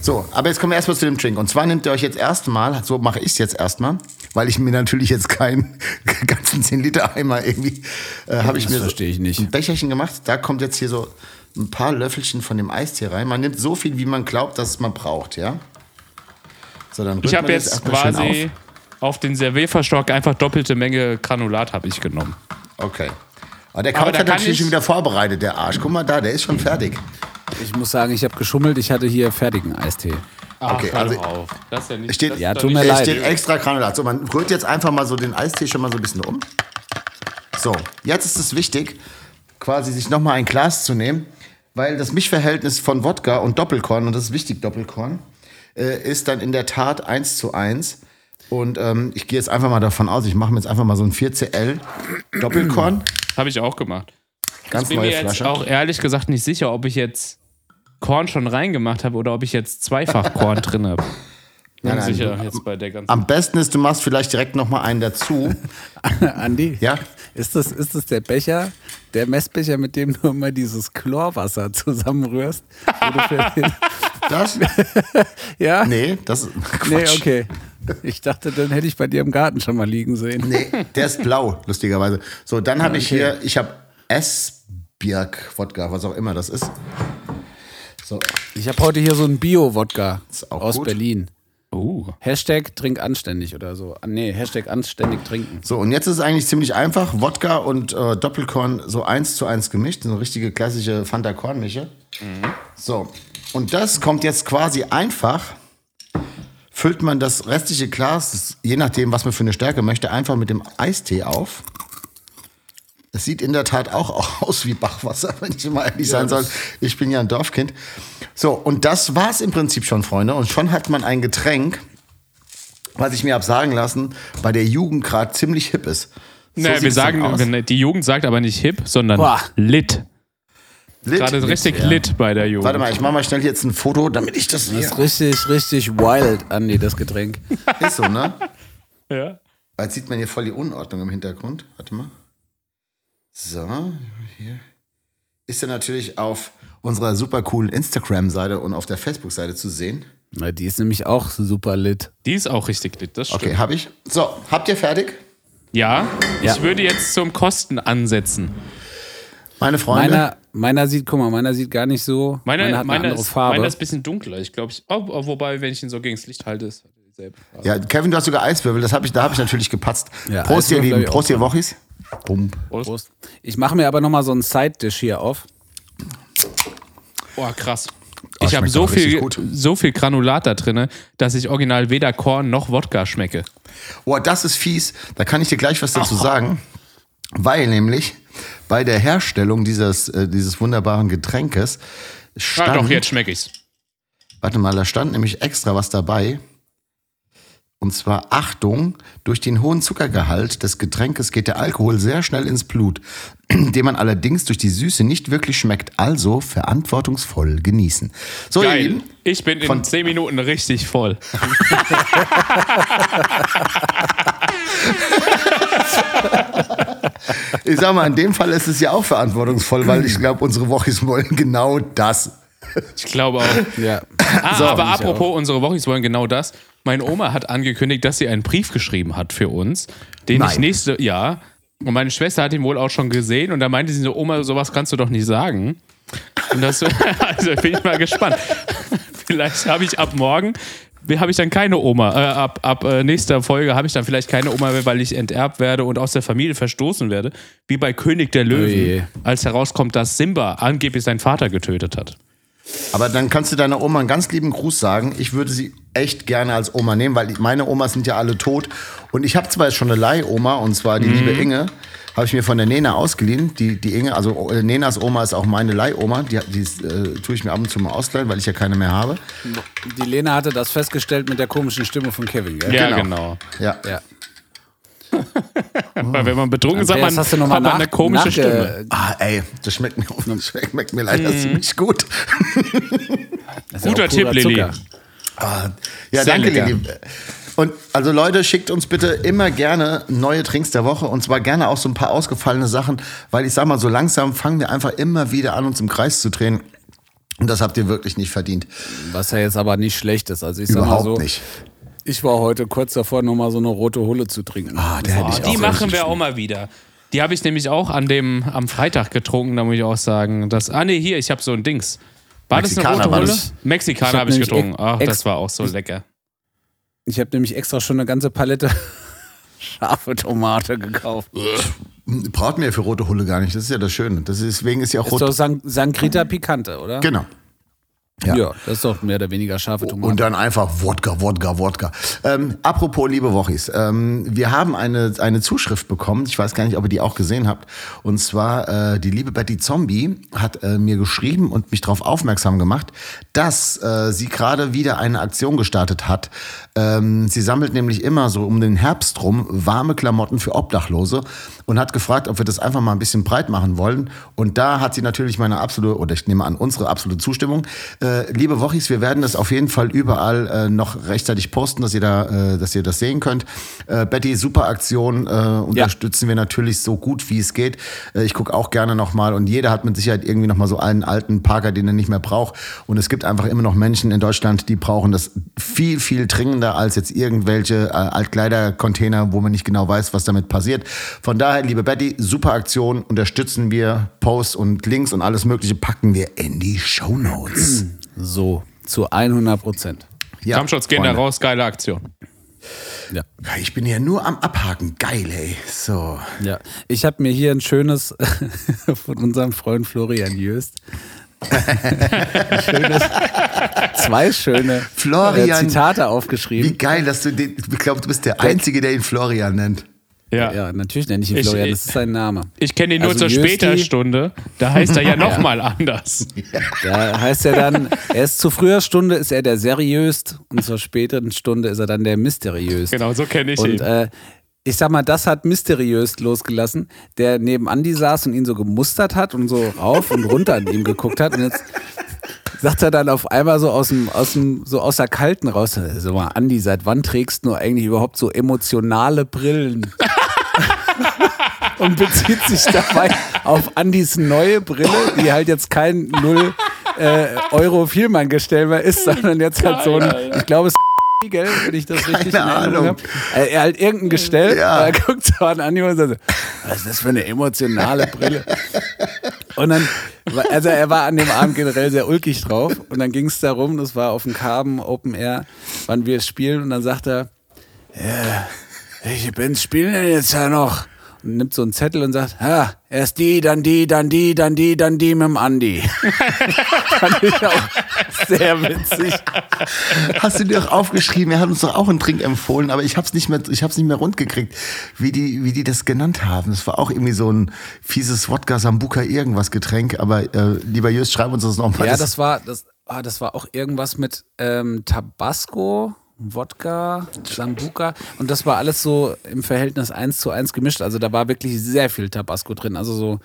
So, aber jetzt kommen wir erstmal zu dem Drink. Und zwar nehmt ihr euch jetzt erstmal, so mache ich es jetzt erstmal, weil ich mir natürlich jetzt keinen [LAUGHS] ganzen 10 Liter Eimer irgendwie, äh, habe ich das mir so verstehe ich nicht. ein Becherchen gemacht. Da kommt jetzt hier so ein paar Löffelchen von dem Eistee rein. Man nimmt so viel, wie man glaubt, dass man braucht, ja. So, dann ich rührt habe jetzt erstmal schön quasi auf den Servierverstock einfach doppelte Menge Granulat habe ich genommen. auf. Okay. Aber der Aber da hat natürlich ich- schon wieder vorbereitet, der Arsch. Guck mal da, der ist schon fertig. ich muss sagen, ich habe geschummelt. Ich hatte hier fertigen Eistee. Okay, Ach, hör also- auf. Das ist ja nicht. Steht- Ja, tut mir leid. steht extra Granulat. So, man rührt jetzt einfach mal so den Eistee schon mal so ein bisschen um. So, jetzt ist es wichtig, quasi sich nochmal ein Glas zu nehmen, weil das Mischverhältnis von Wodka und Doppelkorn, und das ist wichtig, Doppelkorn, äh, ist dann in der Tat 1 zu 1. Und ähm, ich gehe jetzt einfach mal davon aus, ich mache mir jetzt einfach mal so ein 4CL Doppelkorn. [CLEARS THROAT] Habe ich auch gemacht. Ganz Ich bin neue mir jetzt Flasche. auch ehrlich gesagt nicht sicher, ob ich jetzt Korn schon reingemacht habe oder ob ich jetzt zweifach Korn drin habe. Nein, nein, Unsicher du- jetzt bei der ganzen. Am besten ist, du machst vielleicht direkt nochmal einen dazu. [LAUGHS] Andi? Ja? Ist das, ist das der Becher, der Messbecher, mit dem du immer dieses Chlorwasser zusammenrührst? [LAUGHS] Das? [LAUGHS] ja? Nee, das Nee, Quatsch. okay. Ich dachte, dann hätte ich bei dir im Garten schon mal liegen sehen. Nee, der ist blau, lustigerweise. So, dann habe ich okay. hier, ich habe Esbjerg-Wodka, was auch immer das ist. So, Ich habe heute hier so einen Bio-Wodka aus gut. Berlin. Oh. Hashtag trink anständig oder so. Ah, Nee, Hashtag anständig trinken. so, und jetzt ist es eigentlich ziemlich einfach. Wodka und äh, Doppelkorn so eins zu eins gemischt. So eine richtige klassische Fanta-Korn-Mische. So, und das kommt jetzt quasi einfach. Füllt man das restliche Glas, das, je nachdem, was man für eine Stärke möchte, einfach mit dem Eistee auf. Es sieht in der Tat auch [LAUGHS] aus wie Bachwasser, wenn ich mal ehrlich sein soll. Ich bin ja ein Dorfkind. So, und das war's im Prinzip schon, Freunde. Und schon hat man ein Getränk, was ich mir hab sagen lassen, bei der Jugend gerade ziemlich hip ist. So naja, wir sagen, wenn- die Jugend sagt aber nicht hip, sondern Boah. lit. Lit. Gerade richtig lit bei der Jugend. Warte mal, ich mache mal schnell jetzt ein Foto, damit ich das Das ist richtig, richtig wild, Andi, das Getränk. [LAUGHS] Ist so, ne? Ja. Jetzt sieht man hier voll die Unordnung im Hintergrund. Warte mal. So, hier. Ist er natürlich auf unserer super coolen Instagram-Seite und auf der Facebook-Seite zu sehen. Na, die ist nämlich auch super lit. Die ist auch richtig lit, das stimmt. Okay, habe ich. So, habt ihr fertig? Ja, Ja. ich würde jetzt zum Kosten ansetzen. Meine Freunde? Meiner, meiner sieht, guck mal, meiner sieht gar nicht so. Meine, meiner hat meine, eine andere ist, Farbe. meine ist ein bisschen dunkler. Ich glaube, ich, oh, oh, wobei, wenn ich ihn so gegen das Licht halte, ist dieselbe Farbe. ja, Kevin, du hast sogar Eiswürfel, das hab ich, da habe ich natürlich gepatzt. Ja, Prost, ihr Lieben, Prost, ihr. Wochis. Bumm. Prost. Ich mache mir aber nochmal so einen Side-Dish hier auf. Boah, krass. Oh, Ich habe so viel, gut. so viel Granulat da drin, dass ich original weder Korn noch Wodka schmecke. Boah, das ist fies. Da kann ich dir gleich was dazu sagen. Weil nämlich bei der Herstellung dieses, äh, dieses wunderbaren Getränkes stand, doch, jetzt schmecke ich's. warte mal, da stand nämlich extra was dabei. Und zwar Achtung, durch den hohen Zuckergehalt des Getränkes geht der Alkohol sehr schnell ins Blut, [CLEARS THROAT] den man allerdings durch die Süße nicht wirklich schmeckt, also verantwortungsvoll genießen. So, ihr Geil. Lieben, Ich bin in Von- 10 Minuten richtig voll. [LAUGHS] ich sag mal, in dem Fall ist es ja auch verantwortungsvoll, weil ich glaube, unsere Wochis wollen genau das. Ich glaube auch. Ja. Ah, So. aber Ich apropos, unsere Wochis wollen genau das. Meine Oma hat angekündigt, dass sie einen Brief geschrieben hat für uns, den ich Nein. nächste, ja. Und meine Schwester hat ihn wohl auch schon gesehen und da meinte sie so, Oma, sowas kannst du doch nicht sagen. Und das, [LAUGHS] also bin ich mal gespannt. [LAUGHS] Vielleicht habe ich ab morgen, habe ich dann keine Oma. Äh, ab ab äh, nächster Folge habe ich dann vielleicht keine Oma mehr, weil ich enterbt werde und aus der Familie verstoßen werde. Wie bei König der Löwen, je. als herauskommt, dass Simba angeblich seinen Vater getötet hat. Aber dann kannst du deiner Oma einen ganz lieben Gruß sagen. Ich würde sie echt gerne als Oma nehmen, weil meine Omas sind ja alle tot. Und ich habe zwar jetzt schon eine Leihoma, und zwar die liebe Inge. Habe ich mir von der Nena ausgeliehen. Die, die Inge, also äh, Nenas Oma ist auch meine Leihoma. Die, die äh, tue ich mir ab und zu mal ausleihen, weil ich ja keine mehr habe. Die Lena hatte das festgestellt mit der komischen Stimme von Kevin, gell? Ja, Genau. genau. Ja. Ja. [LAUGHS] Weil wenn man betrunken ist, hat man, hast du noch mal hat man eine komische Stimme. Ah, ey, das schmeckt mir, [LAUGHS] das schmeckt mir leider ziemlich gut. Ja Guter purer Tipp, Lilly. Ah, ja, Sehr danke, lecker. Lilly. Und also Leute, schickt uns bitte immer gerne neue Trinks der Woche und zwar gerne auch so ein paar ausgefallene Sachen, weil ich sag mal, so langsam fangen wir einfach immer wieder an, uns im Kreis zu drehen. Und das habt ihr wirklich nicht verdient. Was ja jetzt aber nicht schlecht ist. Also ich sag mal Überhaupt so, nicht. Ich war heute kurz davor, nochmal so eine rote Hulle zu trinken. Ah, der hätte ich die auch machen richtig wir auch mal wieder. Die habe ich nämlich auch an dem, am Freitag getrunken, da muss ich auch sagen. Das, ah, nee, hier, ich habe so ein Dings. War das Mexikaner eine rote war Hulle? das. Ich Mexikaner hab habe ich nämlich getrunken. Ach, das war auch so lecker. Ich habe nämlich extra schon eine ganze Palette [LAUGHS] scharfe Tomate gekauft. Braucht mir für rote Hulle gar nicht. Das ist ja das Schöne. Das ist, deswegen ist ja auch Ist rot. doch San Sangrita Picante, oder? Genau. Ja. das ist doch mehr oder weniger scharfe Tomate. Und dann einfach Wodka, Wodka, Wodka. Ähm, apropos, liebe Wochis, ähm, wir haben eine, eine Zuschrift bekommen. Ich weiß gar nicht, ob ihr die auch gesehen habt. Und zwar, äh, die liebe Betty Zombie hat äh, mir geschrieben und mich darauf aufmerksam gemacht, dass äh, sie gerade wieder eine Aktion gestartet hat. Ähm, sie sammelt nämlich immer so um den Herbst rum warme Klamotten für Obdachlose und hat gefragt, ob wir das einfach mal ein bisschen breit machen wollen. Und da hat sie natürlich meine absolute, oder ich nehme an, unsere absolute Zustimmung. Äh, liebe Wochis, wir werden das auf jeden Fall überall äh, noch rechtzeitig posten, dass ihr da, äh, dass ihr das sehen könnt. Äh, Betty, super Aktion, äh, unterstützen wir natürlich so gut wie es geht. Äh, ich gucke auch gerne nochmal und jeder hat mit Sicherheit irgendwie nochmal so einen alten Parker, den er nicht mehr braucht. Und es gibt einfach immer noch Menschen in Deutschland, die brauchen das viel, viel dringender als jetzt irgendwelche äh, Altkleidercontainer, wo man nicht genau weiß, was damit passiert. Von daher, liebe Betty, super Aktion, unterstützen wir, Posts und Links und alles mögliche packen wir in die Show Notes. [CLEARS THROAT] So, zu 100 Prozent. Ja, Kampfschutz gehen da raus, geile Aktion. Ja. Ich bin ja nur am Abhaken. Geil, ey. So. ja. Ich habe mir hier ein schönes [LAUGHS] von unserem Freund Florian Jöst. Ein [LAUGHS] schönes, zwei schöne Florian, äh, Zitate Wie aufgeschrieben. geil, dass du den, ich glaube, du bist der Einzige, der ihn Florian nennt. Ja. Ja, natürlich nenne ich ihn Florian, ich- das ist sein Name. Ich kenne ihn nur Also zur Jösti- Späterstunde. Da heißt er ja [LAUGHS] nochmal anders. Da heißt er dann, er ist zu früher Stunde ist er der seriöst und zur späteren Stunde ist er dann der mysteriös. Genau, so kenne ich Und ihn. äh, ich sag mal, das hat mysteriös losgelassen, der neben Andi saß und ihn so gemustert hat und so rauf und runter an ihm geguckt hat. Und jetzt sagt er dann auf einmal so aus dem, aus dem, so aus der Kalten raus, so mal, Andi, seit wann trägst du eigentlich überhaupt so emotionale Brillen? [LAUGHS] und bezieht sich dabei auf Andys neue Brille, die halt jetzt kein 0 äh, Euro Vielmann-Gestell mehr ist, sondern jetzt halt so ein, ich glaube, es ist gell, wenn ich das richtig in Erinnerung Ahnung. habe. Äh, Er halt irgendein Gestell, Ja. er guckt so an Andi und sagt, so, was ist das für eine emotionale Brille? Und dann, also er war an dem Abend generell sehr ulkig drauf und dann ging es darum, das war auf dem Carben Open Air, wann wir es spielen und dann sagt er, ja, welche Bands spielen denn jetzt ja noch? Und nimmt so einen Zettel und sagt, ja, erst die, dann die, dann die, dann die, dann die mit dem Andi. [LAUGHS] Fand ich auch sehr witzig. Hast du dir auch aufgeschrieben? Er hat uns doch auch einen Trink empfohlen, aber ich hab's nicht mehr, ich hab's nicht mehr rund gekriegt, wie die, wie die das genannt haben. Das war auch irgendwie so ein fieses Wodka Sambuka irgendwas Getränk, aber äh, lieber Jöst, schreib uns das nochmal. Ja, das war, das, ah, das war auch irgendwas mit ähm, Tabasco, Wodka, Sambuca und das war alles so im Verhältnis 1 zu 1 gemischt. Also da war wirklich sehr viel Tabasco drin. Also so,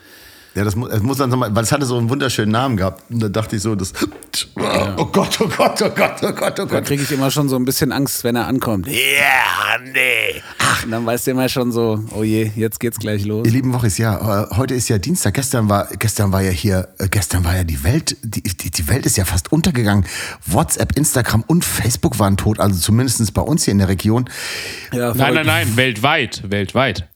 Ja, das, mu- das muss dann nochmal, weil es hatte so einen wunderschönen Namen gehabt. Und da dachte ich so, das, oh Gott, oh Gott, oh Gott, oh Gott, oh da Gott. kriege ich immer schon so ein bisschen Angst, wenn er ankommt. Ja, nee. Und dann weißt du immer schon so, oh je, jetzt geht's gleich los. Ihr lieben Wochis, ja, äh, heute ist ja Dienstag. Gestern war, gestern war ja hier, äh, gestern war ja die Welt, die, die, die Welt ist ja fast untergegangen. WhatsApp, Instagram und Facebook waren tot, also zumindest bei uns hier in der Region. Ja, Nein, nein, nein, weltweit, weltweit.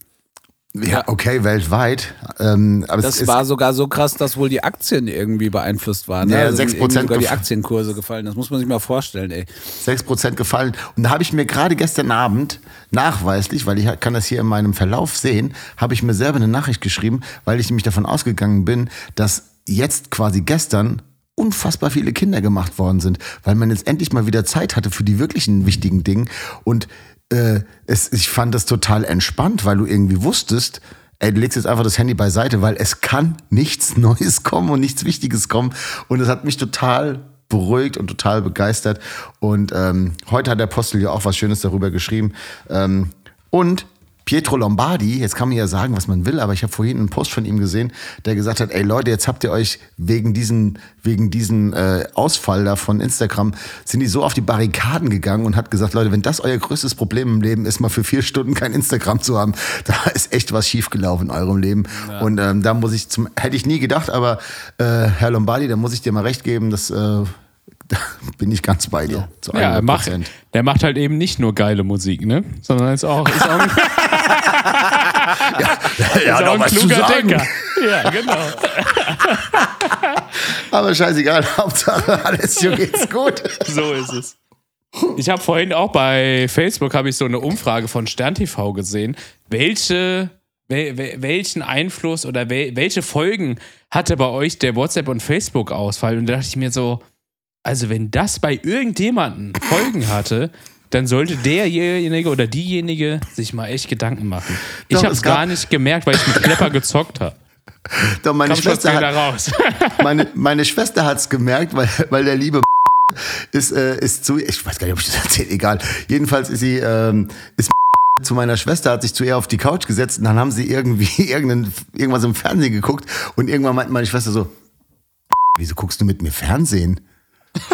Ja, okay, weltweit. Ähm, aber Das war sogar so krass, dass wohl die Aktien irgendwie beeinflusst waren. Ja, Also sind 6% irgendwie sogar die Aktienkurse gefallen. Das muss man sich mal vorstellen, ey. 6% gefallen. Und da habe ich mir gerade gestern Abend nachweislich, weil ich kann das hier in meinem Verlauf sehen, habe ich mir selber eine Nachricht geschrieben, weil ich nämlich davon ausgegangen bin, dass jetzt quasi gestern unfassbar viele Kinder gemacht worden sind, weil man jetzt endlich mal wieder Zeit hatte für die wirklichen wichtigen Dinge. Und äh, es, ich fand das total entspannt, weil du irgendwie wusstest, ey, du legst jetzt einfach das Handy beiseite, weil es kann nichts [LAUGHS] Neues kommen und nichts Wichtiges kommen. Und es hat mich total beruhigt und total begeistert. Und ähm, heute hat der Apostel ja auch was Schönes darüber geschrieben. Ähm, und Pietro Lombardi, jetzt kann man ja sagen, was man will, aber ich habe vorhin einen Post von ihm gesehen, der gesagt hat, ey Leute, jetzt habt ihr euch wegen diesen, wegen diesen äh, Ausfall da von Instagram, sind die so auf die Barrikaden gegangen und hat gesagt, Leute, wenn das euer größtes Problem im Leben ist, mal für vier Stunden kein Instagram zu haben, [LAUGHS] da ist echt was schiefgelaufen in eurem Leben. Und ähm, da muss ich zum, hätte ich nie gedacht, aber äh, Herr Lombardi, da muss ich dir mal recht geben, dass äh, [LAUGHS] da bin ich ganz bei dir. Ja, er 100%. macht, der macht halt eben nicht nur geile Musik, ne? Sondern ist auch, ist auch [LAUGHS] ein, ja, ist auch ein kluger Denker. Ja, genau. Aber scheißegal, [LAUGHS] Hauptsache Alessio geht's gut. So ist es. Ich habe vorhin auch bei Facebook habe ich so eine Umfrage von SternTV gesehen, welche wel, wel, welchen Einfluss oder wel, welche Folgen hatte bei euch der WhatsApp und Facebook Ausfall und da dachte ich mir so, also wenn das bei irgendjemanden Folgen hatte, dann sollte derjenige oder diejenige sich mal echt Gedanken machen. Ich habe es es gar nicht gemerkt, weil ich mit Klepper gezockt habe. Doch, meine Komm Schwester, hat, raus. [LAUGHS] meine, meine Schwester hat's gemerkt, weil, weil der liebe [LAUGHS] ist, äh, ist zu, ich weiß gar nicht, ob ich das erzähle, egal. Jedenfalls ist sie, ähm, ist [LAUGHS] zu meiner Schwester, hat sich zu ihr auf die Couch gesetzt und dann haben sie irgendwie irgendein, irgendwas im Fernsehen geguckt und irgendwann meinte meine Schwester so, wieso guckst du mit mir Fernsehen?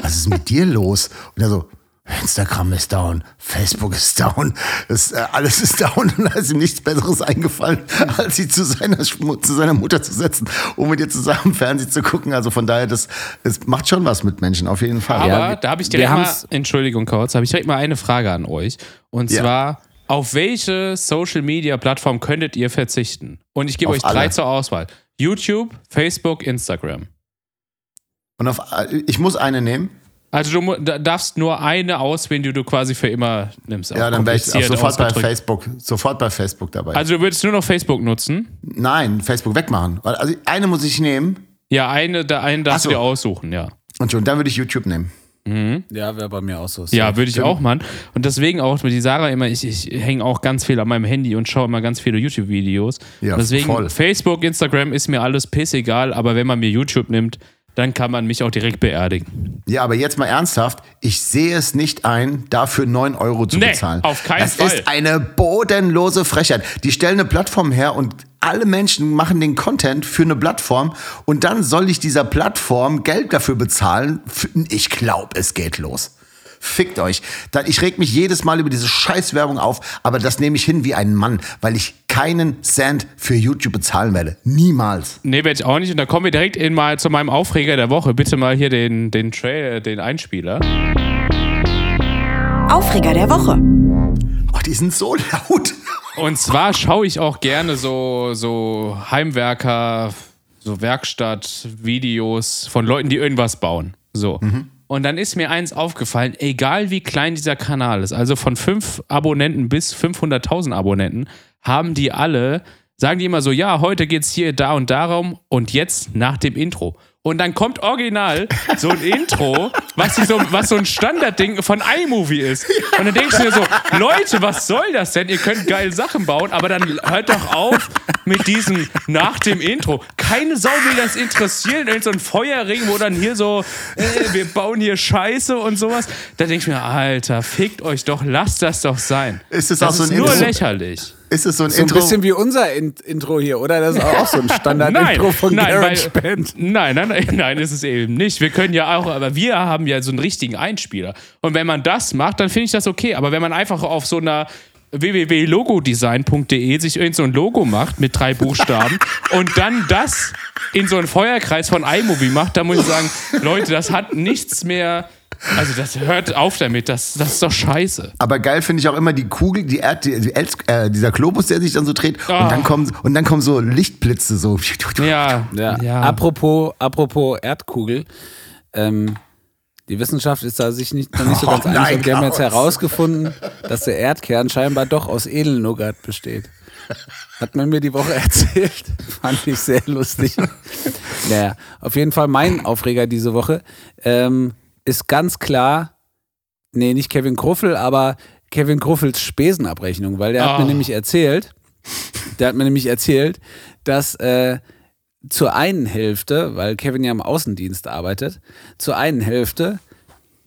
Was ist mit dir los? Und er so, Instagram ist down, Facebook ist down, das, äh, alles ist down [LAUGHS] und da ist ihm nichts Besseres eingefallen, als sie zu seiner, zu seiner Mutter zu setzen, um mit ihr zusammen [LAUGHS] Fernsehen zu gucken. Also von daher, das, es macht schon was mit Menschen, auf jeden Fall. Aber Ja, da habe ich direkt mal, Entschuldigung kurz, habe ich direkt mal eine Frage an euch. Und Ja. zwar, auf welche Social Media Plattform könntet ihr verzichten? Und ich gebe euch drei alle. zur Auswahl. YouTube, Facebook, Instagram. Und auf, ich muss eine nehmen. Also du darfst nur eine auswählen, die du quasi für immer nimmst. Ja, dann wäre ich sofort bei. Facebook, sofort bei Facebook dabei. Also du würdest nur noch Facebook nutzen? Nein, Facebook wegmachen. Also eine muss ich nehmen Ja, eine, da, einen darfst so. du dir aussuchen, ja. und schon, dann würde ich YouTube nehmen. Ja, wäre bei mir auch so. Ja, würde ich auch, Mann. Und deswegen auch mit die Sarah immer, ich, ich hänge auch ganz viel an meinem Handy und schaue immer ganz viele YouTube-Videos. Ja, Und deswegen voll. Facebook, Instagram ist mir alles pissegal, aber wenn man mir YouTube nimmt, dann kann man mich auch direkt beerdigen. Ja, aber jetzt mal ernsthaft, ich sehe es nicht ein, dafür 9 Euro zu Nee, bezahlen. auf keinen das Fall. ist eine bodenlose Frechheit. Die stellen eine Plattform her und alle Menschen machen den Content für eine Plattform und dann soll ich dieser Plattform Geld dafür bezahlen. Ich glaube, es geht los. Fickt euch. Ich reg mich jedes Mal über diese Scheißwerbung auf, aber das nehme ich hin wie ein Mann, weil ich keinen Cent für YouTube bezahlen werde. Niemals. Nee, werde ich auch nicht. Und da kommen wir direkt in mal zu meinem Aufreger der Woche. Bitte mal hier den, den Trailer, den Einspieler. Aufreger der Woche. Oh, die sind so laut. Und zwar schaue ich auch gerne so, so Heimwerker, so Werkstattvideos von Leuten, die irgendwas bauen. So. Und dann ist mir eins aufgefallen, egal wie klein dieser Kanal ist, also von 5 Abonnenten bis 500.000 Abonnenten, haben die alle, sagen die immer so, ja, heute geht's hier da und darum und jetzt nach dem Intro. Und dann kommt original so ein Intro, was, so, was so ein Standardding von iMovie ist. Und dann denkst du dir so, Leute, was soll das denn? Ihr könnt geile Sachen bauen, aber dann hört doch auf mit diesem nach dem Intro. Keine Sau will das interessieren. Irgend so ein Feuerring, wo dann hier so, äh, wir bauen hier Scheiße und sowas. Da denk ich mir, Alter, fickt euch doch, lasst das doch sein. Ist es das auch so ist ein nur Intro? lächerlich. Ist es so ein So ein Intro? bisschen wie unser In Intro hier, oder? Das ist auch so ein Standard-Intro [LAUGHS] von nein, GarageBand. nein, nein, nein, nein, ist es eben nicht. Wir können ja auch, aber wir haben ja so einen richtigen Einspieler. Und wenn man das macht, dann finde ich das okay. Aber wenn man einfach auf so einer www.logodesign.de sich irgend so ein Logo macht mit drei Buchstaben [LAUGHS] und dann das in so einen Feuerkreis von iMovie macht, dann muss ich sagen, Leute, das hat nichts mehr. Also das hört auf damit, das, das ist doch scheiße. Aber geil finde ich auch immer die Kugel, die Erd, die, die Els- äh, dieser Globus, der sich dann so dreht Ah. und dann kommen und dann kommen so Lichtblitze so. Ja, Ja. Apropos, apropos Erdkugel. Ähm, die Wissenschaft ist da sich nicht, noch nicht so Oh ganz einig. nein, und die haben jetzt herausgefunden, dass der Erdkern scheinbar doch aus Edelnougat besteht. Hat man mir die Woche [LAUGHS] erzählt. Fand ich sehr lustig. [LAUGHS] Naja, auf jeden Fall mein Aufreger diese Woche ähm, ist ganz klar, nee, nicht Kevin Kruffel, aber Kevin Kruffels Spesenabrechnung, weil der hat Oh. mir nämlich erzählt, der hat mir nämlich erzählt, dass äh, zur einen Hälfte, weil Kevin ja im Außendienst arbeitet, zur einen Hälfte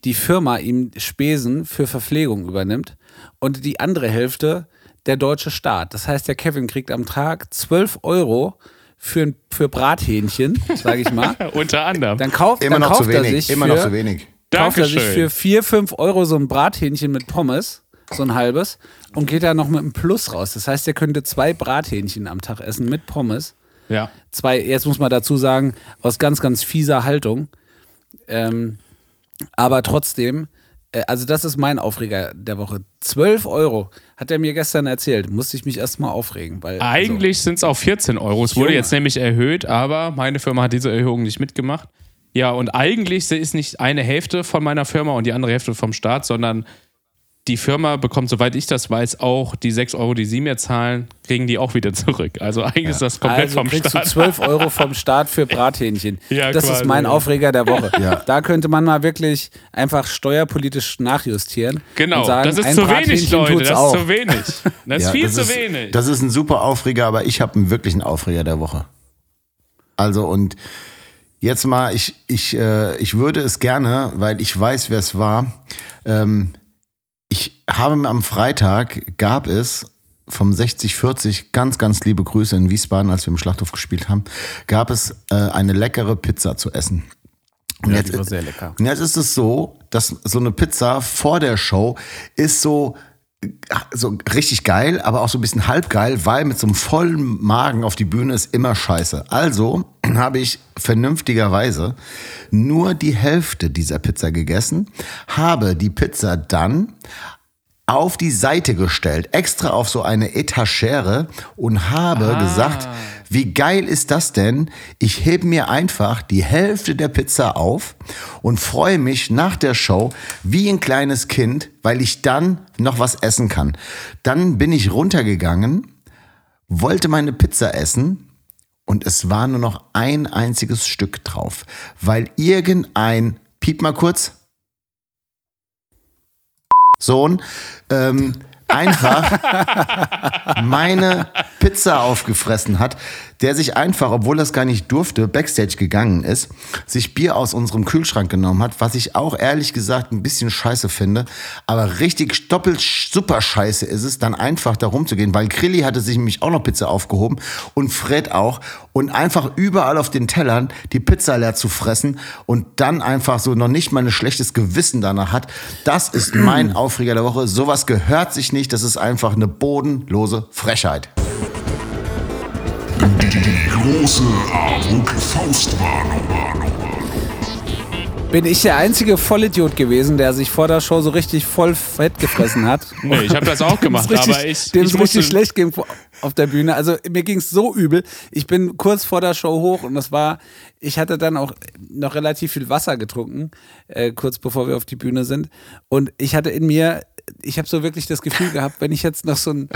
die Firma ihm Spesen für Verpflegung übernimmt und die andere Hälfte der deutsche Staat. Das heißt, der Kevin kriegt am Tag 12 Euro für, ein- für Brathähnchen, sage ich mal. [LAUGHS] unter anderem. Dann kauft, Immer dann noch zu kauft er wenig. sich Immer für, noch zu wenig. kauft er sich für 4, 5 Euro so ein Brathähnchen mit Pommes, so ein halbes, und geht da noch mit einem Plus raus. Das heißt, er könnte zwei Brathähnchen am Tag essen mit Pommes. ja. Zwei, jetzt muss man dazu sagen, aus ganz, ganz fieser Haltung. Ähm, aber trotzdem, äh, also das ist mein Aufreger der Woche. 12 Euro hat er mir gestern erzählt. Musste ich mich erstmal aufregen. Weil, also, Eigentlich sind es auch 14 Euro. Es wurde Junge. jetzt nämlich erhöht, aber meine Firma hat diese Erhöhung nicht mitgemacht. Ja, und eigentlich ist nicht eine Hälfte von meiner Firma und die andere Hälfte vom Staat, sondern die Firma bekommt, soweit ich das weiß, auch die 6 Euro, die sie mir zahlen, kriegen die auch wieder zurück. Also eigentlich ist das komplett also vom kriegst Staat. du 12 Euro vom Staat für Brathähnchen. [LAUGHS] Ja, das ist quasi, mein ja. Aufreger der Woche. Ja. Da könnte man mal wirklich einfach steuerpolitisch nachjustieren. Genau, und sagen, das ist ein zu wenig, Brathähnchen Leute. Das auch. ist zu wenig. Das ist Ja, viel das zu ist, wenig. Das ist ein super Aufreger, aber ich habe einen wirklichen Aufreger der Woche. Also und jetzt mal, ich, ich, äh, ich würde es gerne, weil ich weiß, wer es war. Ähm, ich habe mir am Freitag gab es vom 6040 ganz, ganz liebe Grüße in Wiesbaden, als wir im Schlachthof gespielt haben, gab es äh, eine leckere Pizza zu essen. Und Ja, jetzt, die war sehr lecker. und jetzt ist es so, dass so eine Pizza vor der Show ist so, so richtig geil, aber auch so ein bisschen halb geil, weil mit so einem vollen Magen auf die Bühne ist immer scheiße. Also [CLEARS THROAT] habe ich vernünftigerweise nur die Hälfte dieser Pizza gegessen, habe die Pizza dann auf die Seite gestellt, extra auf so eine Etagere und habe gesagt, wie geil ist das denn? Ich hebe mir einfach die Hälfte der Pizza auf und freue mich nach der Show wie ein kleines Kind, weil ich dann noch was essen kann. Dann bin ich runtergegangen, wollte meine Pizza essen und es war nur noch ein einziges Stück drauf, weil irgendein, piep mal kurz, Sohn, ähm, einfach meine Pizza aufgefressen hat. Der sich einfach, obwohl es gar nicht durfte, backstage gegangen ist, sich Bier aus unserem Kühlschrank genommen hat, was ich auch ehrlich gesagt ein bisschen scheiße finde. Aber richtig doppelt super scheiße ist es, dann einfach da rumzugehen, weil Krilli hatte sich nämlich auch noch Pizza aufgehoben und Fred auch und einfach überall auf den Tellern die Pizza leer zu fressen und dann einfach so noch nicht mal ein schlechtes Gewissen danach hat. Das ist mein [CLEARS THROAT] Aufreger der Woche. Sowas gehört sich nicht. Das ist einfach eine bodenlose Frechheit. Die große Armut-Faustwarnung. Bin ich der einzige Vollidiot gewesen, der sich vor der Show so richtig voll fett gefressen hat? [LAUGHS] Nee, ich habe das auch gemacht, [LAUGHS] richtig, aber ich, dem es richtig schlecht ging auf der Bühne. Also mir ging es so übel. Ich bin kurz vor der Show hoch und das war, ich hatte dann auch noch relativ viel Wasser getrunken, äh, kurz bevor wir auf die Bühne sind. Und ich hatte in mir, ich habe so wirklich das Gefühl gehabt, wenn ich jetzt noch so ein,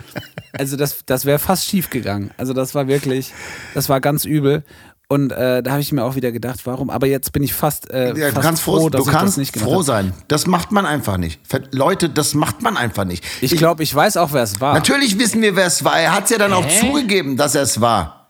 also das, das wäre fast schief gegangen. Also das war wirklich, das war ganz übel. Und äh, da habe ich mir auch wieder gedacht, warum? Aber jetzt bin ich fast, äh, Ja, du fast kannst, froh, froh, dass du ich das kannst nicht gemacht froh sein. Das macht man einfach nicht. Ver- Leute, das macht man einfach nicht. Ich glaube, ich weiß auch, wer es war. Natürlich wissen wir, wer es war. Er hat es ja dann auch zugegeben, dass er es war.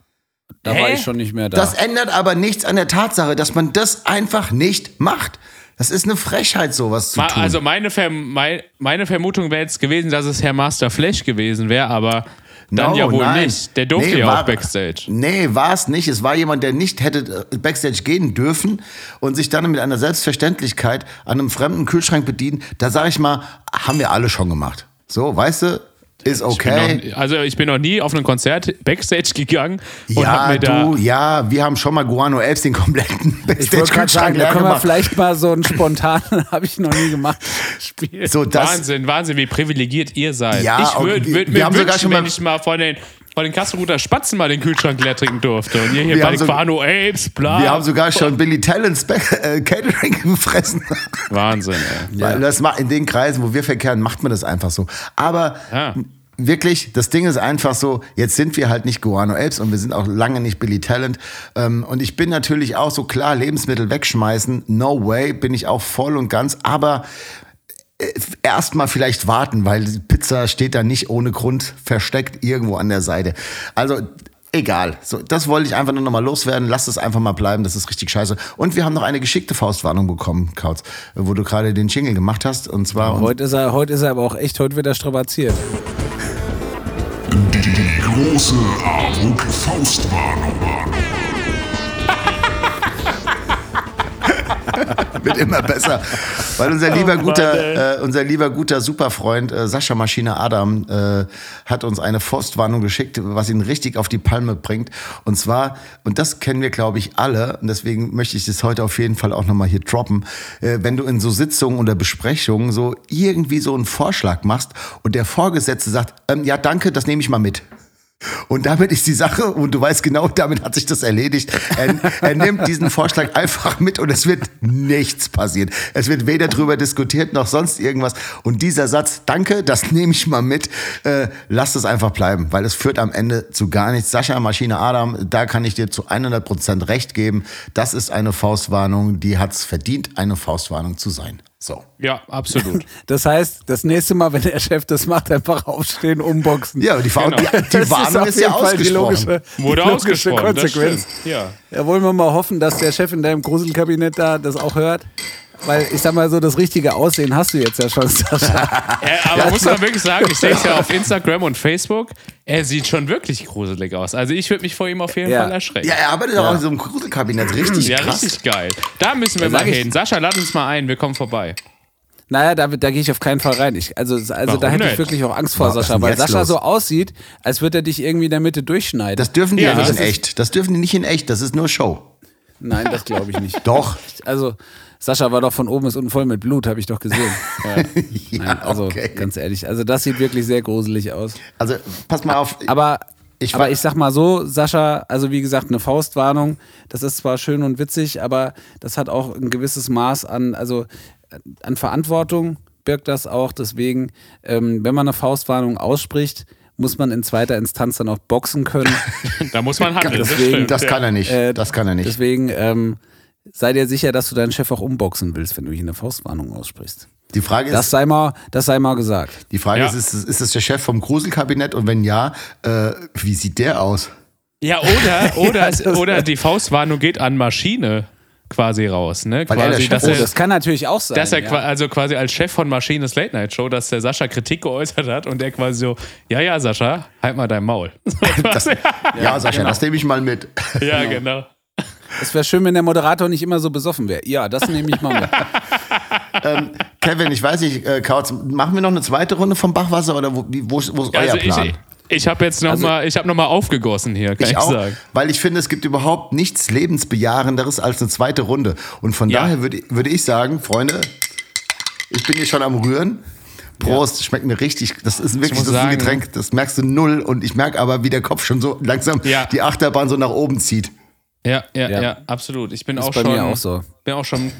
Da war Hä? ich schon nicht mehr da. Das ändert aber nichts an der Tatsache, dass man das einfach nicht macht. Das ist eine Frechheit, sowas zu Ma- tun. Also meine, Verm mein, meine Vermutung wäre jetzt gewesen, dass es Herr Master Flash gewesen wäre, aber dann No, ja wohl nein. nicht. Der durfte Nee, ja war- auch Backstage. Nee, war es nicht. Es war jemand, der nicht hätte äh, Backstage gehen dürfen und sich dann mit einer Selbstverständlichkeit an einem fremden Kühlschrank bedienen. Da sage ich mal, haben wir alle schon gemacht. So, weißt du, ist Ich okay. noch, also ich bin noch nie auf ein Konzert Backstage gegangen und Ja, hab mir da. du, ja, wir haben schon mal Guano Elves den kompletten Ich Backstage-Kühlschrank da können wir vielleicht mal so ein spontan, [LAUGHS] habe ich noch nie gemacht, Spiel. So, das, Wahnsinn, Wahnsinn, wie privilegiert ihr seid. Ja, ich würde wir- würd wir mir haben sogar wünschen, schon mal- wenn ich mal von den, von den Kasselruther Spatzen mal den Kühlschrank leer trinken durfte. Und ihr hier Wir bei haben den so- Quano Apes, bla. wir haben sogar schon Billy Talents äh, Catering [LAUGHS] gefressen. Wahnsinn, ey. Weil das ma- in den Kreisen, wo wir verkehren, macht man das einfach so. Aber Ja. wirklich, das Ding ist einfach so, jetzt sind wir halt nicht Guano Apes und wir sind auch lange nicht Billy Talent. Ähm, und ich bin natürlich auch so klar, Lebensmittel wegschmeißen, no way, bin ich auch voll und ganz, aber erstmal vielleicht warten, weil die Pizza steht da nicht ohne Grund versteckt irgendwo an der Seite. Also egal. So, das wollte ich einfach nur noch mal loswerden. Lass es einfach mal bleiben. Das ist richtig scheiße. Und wir haben noch eine geschickte Faustwarnung bekommen, Kautz, wo du gerade den Jingle gemacht hast. Und zwar Heute ist, er, heute ist er aber auch echt, heute wird er strapaziert. Die, die große Armut-Faustwarnung. [LAUGHS] wird immer besser. Weil unser lieber guter, äh, unser lieber guter Superfreund äh, Sascha Maschine Adam äh, hat uns eine Forstwarnung geschickt, was ihn richtig auf die Palme bringt. Und zwar, und das kennen wir, glaube ich, alle, und deswegen möchte ich das heute auf jeden Fall auch nochmal hier droppen, äh, wenn du in so Sitzungen oder Besprechungen so irgendwie so einen Vorschlag machst und der Vorgesetzte sagt, ähm, ja danke, das nehme ich mal mit. Und damit ist die Sache, und du weißt genau, damit hat sich das erledigt. Er, er nimmt diesen Vorschlag einfach mit und es wird nichts passieren. Es wird weder drüber diskutiert noch sonst irgendwas. Und dieser Satz, danke, das nehme ich mal mit, äh, lass es einfach bleiben, weil es führt am Ende zu gar nichts. Sascha, Maschine, Adam, da kann ich dir zu 100 Prozent recht geben. Das ist eine Faustwarnung, die hat es verdient, eine Faustwarnung zu sein. So. Ja, absolut. [LAUGHS] Das heißt, das nächste Mal, wenn der Chef das macht, einfach aufstehen, umboxen. Ja, die, Fa Genau. die, die Warnung auf ist, ja jeden Fall die ausgesprochen. logische, Wurde logische ausgesprochen. Das Konsequenz. Ja. Ja, wollen wir mal hoffen, dass der Chef in deinem Gruselkabinett da das auch hört. Weil ich sag mal so, das richtige Aussehen hast du jetzt ja schon, Sascha. [LAUGHS] Äh, aber muss man wirklich sagen, ich sehe es ja auf Instagram und Facebook, er sieht schon wirklich gruselig aus. Also ich würde mich vor ihm auf jeden Ja. Fall erschrecken. Ja, er arbeitet auch in so einem Gruselkabinett. Richtig Ja, krass. richtig geil. Da müssen wir Ja, mal hin. Sascha, lad uns mal ein, wir kommen vorbei. Naja, da, da gehe ich auf keinen Fall rein. Ich, also also Warum da hätte ich wirklich auch Angst vor, Sascha, weil Sascha los? so aussieht, als würde er dich irgendwie in der Mitte durchschneiden. Das dürfen die ja, Ja, nicht in echt. Das dürfen die nicht in echt. Das ist nur Show. Nein, das glaube ich nicht. Doch. Also, Sascha war doch von oben bis unten voll mit Blut, habe ich doch gesehen. [LAUGHS] Ja, [LAUGHS] Nein, also okay. ganz ehrlich, also das sieht wirklich sehr gruselig aus. Also, pass mal auf. Aber Ich aber ich sag mal so, Sascha, also wie gesagt, eine Faustwarnung, das ist zwar schön und witzig, aber das hat auch ein gewisses Maß an, also an Verantwortung birgt das auch. Deswegen, ähm, wenn man eine Faustwarnung ausspricht, muss man in zweiter Instanz dann auch boxen können. [LAUGHS] Da muss man handeln. das Deswegen- stimmt, das ja. kann er nicht. Äh, das kann er nicht. Deswegen ähm, sei dir sicher, dass du deinen Chef auch umboxen willst, wenn du hier eine Faustwarnung aussprichst. Die Frage Das ist, sei mal, das sei mal gesagt. die Frage Ja. ist, ist, ist das der Chef vom Gruselkabinett? Und wenn ja, äh, wie sieht der aus? Ja, oder, [LAUGHS] oder, es, oder die Faustwarnung geht an Maschine quasi raus, ne? Er Quasi, dass Oh, er, das kann natürlich auch sein. dass er ja. also quasi als Chef von Maschines Late Night Show, dass der Sascha Kritik geäußert hat und der quasi so, ja, ja, Sascha, halt mal dein Maul. [LAUGHS] Das, ja, Sascha, das nehme ich mal mit. ja, genau. Es wäre schön, wenn der Moderator nicht immer so besoffen wäre. Ja, das nehme ich mal mit. [LAUGHS] Kevin, ich weiß nicht, äh, Kautz, machen wir noch eine zweite Runde vom Bachwasser oder wo, wo, ist- wo ist euer Also Plan? ich, ich habe jetzt noch mal, ich habe noch mal aufgegossen hier, kann ich, Ich auch, sagen. weil ich finde, es gibt überhaupt nichts lebensbejahenderes als eine zweite Runde. Und von Ja. daher würde, würde ich sagen, Freunde, ich bin hier schon am Rühren. Prost, schmeckt mir richtig. Das ist wirklich das ist ein Getränk, das merkst du null. Und ich merke aber, wie der Kopf schon so langsam Ja. die Achterbahn so nach oben zieht. Ja, ja, ja, Ja. absolut. Ich bin Ist auch bei schon, mir auch so. bin auch schon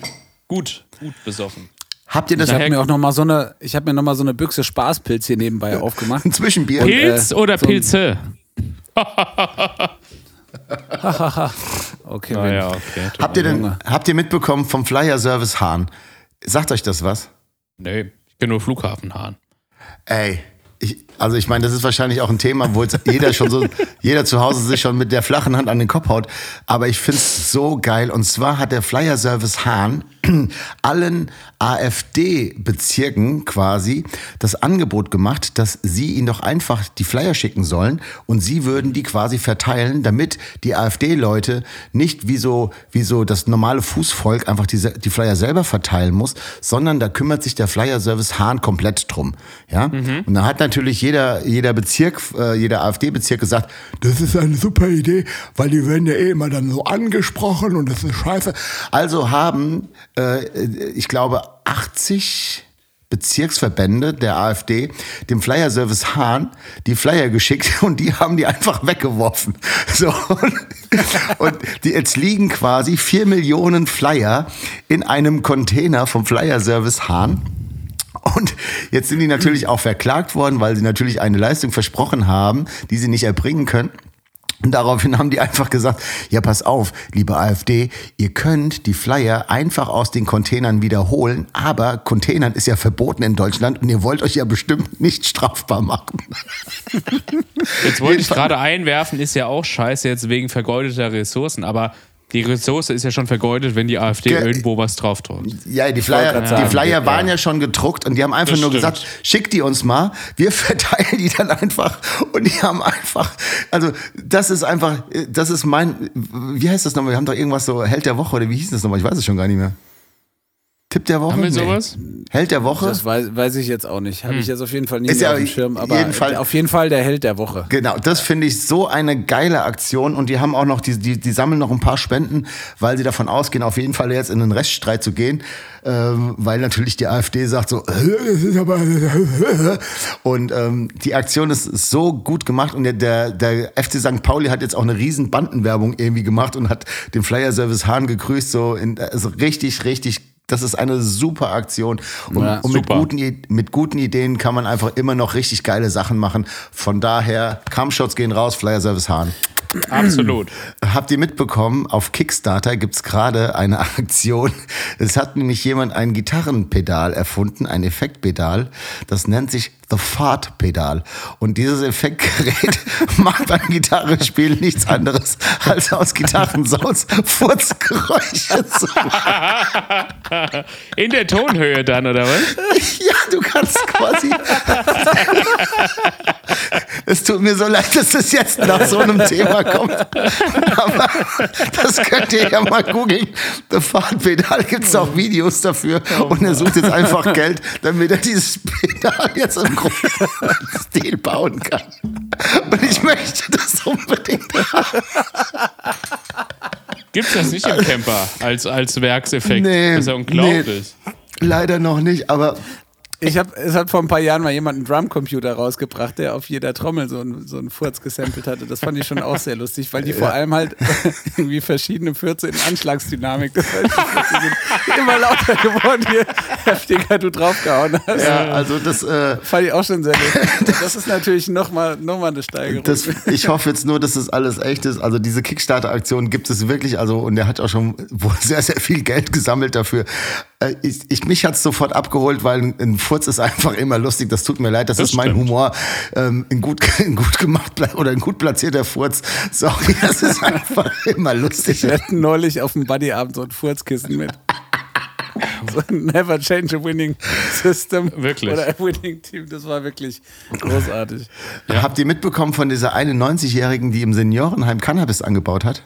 gut, gut besoffen. Habt ihr das Ich habe Daher- mir auch noch mal so eine, ich habe mir noch mal so eine Büchse Spaßpilz hier nebenbei aufgemacht. ein [LAUGHS] Zwischenbier? Pilz äh, oder so Pilze? [LAUGHS] Okay, Ah, wenn- ja, okay. Habt ihr denn, habt ihr mitbekommen vom Flyer Service Hahn? Sagt euch das was? Nee, ich kenne nur Flughafenhahn. Ey, ich, also ich meine, das ist wahrscheinlich auch ein Thema, wo jetzt jeder schon so, [LAUGHS] jeder zu Hause sich schon mit der flachen Hand an den Kopf haut. Aber ich finde es so geil. Und zwar hat der Flyer Service Hahn [CLEARS THROAT] allen AfD-Bezirken quasi das Angebot gemacht, dass sie ihnen doch einfach die Flyer schicken sollen und sie würden die quasi verteilen, damit die AfD-Leute nicht wie so, wie so das normale Fußvolk einfach diese, die Flyer selber verteilen muss, sondern da kümmert sich der Flyer-Service Hahn komplett drum. Ja? Und da hat natürlich jeder, jeder Bezirk, äh, jeder AfD-Bezirk gesagt, das ist eine super Idee, weil die werden ja eh immer dann so angesprochen und das ist scheiße. Also haben, ich glaube, 80 Bezirksverbände der AfD dem Flyer Service Hahn die Flyer geschickt [LAUGHS] und die haben die einfach weggeworfen. [LAUGHS] So. Und die, jetzt liegen quasi vier Millionen Flyer in einem Container vom Flyer Service Hahn. Und jetzt sind die natürlich auch verklagt worden, weil sie natürlich eine Leistung versprochen haben, die sie nicht erbringen können. Und daraufhin haben die einfach gesagt, ja, pass auf, liebe AfD, ihr könnt die Flyer einfach aus den Containern wiederholen, aber Containern ist ja verboten in Deutschland und ihr wollt euch ja bestimmt nicht strafbar machen. Jetzt wollte ich gerade einwerfen, ist ja auch scheiße jetzt wegen vergeudeter Ressourcen, aber die Ressource ist ja schon vergeudet, wenn die AfD Ge- irgendwo was draufdrückt. Ja, die Flyer, die Flyer waren ja. schon gedruckt und die haben einfach Das nur stimmt. gesagt, schickt die uns mal, wir [LAUGHS] verteilen die dann einfach und die haben einfach, also das ist einfach, das ist mein, wie heißt das nochmal, wir haben doch irgendwas so, Held der Woche oder wie hieß das nochmal, ich weiß es schon gar nicht mehr. Tipp der Woche? Haben wir Nee. sowas? Held der Woche? Das weiß, weiß ich jetzt auch nicht. Habe ich jetzt auf jeden Fall nicht Ist mehr ja auf dem Schirm, aber jeden Fall- auf jeden Fall der Held der Woche. Genau, das finde ich so eine geile Aktion und die haben auch noch, die, die, die sammeln noch ein paar Spenden, weil sie davon ausgehen, auf jeden Fall jetzt in den Reststreit zu gehen, ähm, weil natürlich die AfD sagt so, "Äh, das ist aber und ähm, die Aktion ist so gut gemacht und der, der, der FC St. Pauli hat jetzt auch eine riesen Bandenwerbung irgendwie gemacht und hat den Flyer Service Hahn gegrüßt, so in, also richtig, richtig das ist eine super Aktion. Und, Ja, und mit, super. guten, I- mit guten Ideen kann man einfach immer noch richtig geile Sachen machen. Von daher, Kampfshots gehen raus, Flyer Service Hahn. Absolut. [CLEARS THROAT] Habt ihr mitbekommen, auf Kickstarter gibt's gerade eine [LAUGHS] Aktion. Es hat nämlich jemand ein Gitarrenpedal erfunden, ein Effektpedal. Das nennt sich The Fart Pedal. Und dieses Effektgerät [LAUGHS] macht beim Gitarrespielen nichts anderes, als aus Gitarrensounds Furzgeräusche zu [LAUGHS] In der Tonhöhe dann, oder was? Ja, du kannst quasi. [LAUGHS] es tut mir so leid, dass es jetzt nach so einem Thema kommt. Aber das könnt ihr ja mal googeln. The Fahrtpedal gibt es auch Videos dafür. Und er sucht jetzt einfach Geld, damit er dieses Pedal jetzt im großen Stil bauen kann. Und ich möchte das unbedingt haben. Gibt's das nicht im Camper als, als Werkseffekt? Nee, das ist ja unglaublich. Leider noch nicht, aber Ich hab, es hat vor ein paar Jahren mal jemand einen Drumcomputer rausgebracht, der auf jeder Trommel so einen, so einen Furz gesampelt hatte. Das fand ich schon auch sehr lustig, weil die vor allem halt [LAUGHS] irgendwie verschiedene Fürze in Anschlagsdynamik. Das heißt, die Fürze sind immer lauter geworden, je heftiger du draufgehauen hast. ja, also das. Äh, Fand ich auch schon sehr lustig. Das ist natürlich nochmal noch mal eine Steigerung. Das, ich hoffe jetzt nur, dass das alles echt ist. Also diese Kickstarter-Aktion gibt es wirklich, also und der hat auch schon wohl sehr, sehr viel Geld gesammelt dafür. Äh, ich, ich, mich hat's sofort abgeholt, weil ein, Furz ist [LAUGHS] einfach immer lustig. Das tut mir leid, das, Das ist mein stimmt. Humor. Ähm, ein, gut, [LAUGHS] ein gut gemacht oder ein gut platzierter Furz. Sorry, [LAUGHS] das ist einfach immer lustig. Wir hatten neulich auf dem Buddyabend so ein Furzkissen mit. So ein Never change a winning system. Wirklich. Oder a winning team. Das war wirklich großartig. Habt ihr mitbekommen von dieser 91-Jährigen, die im Seniorenheim Cannabis angebaut hat?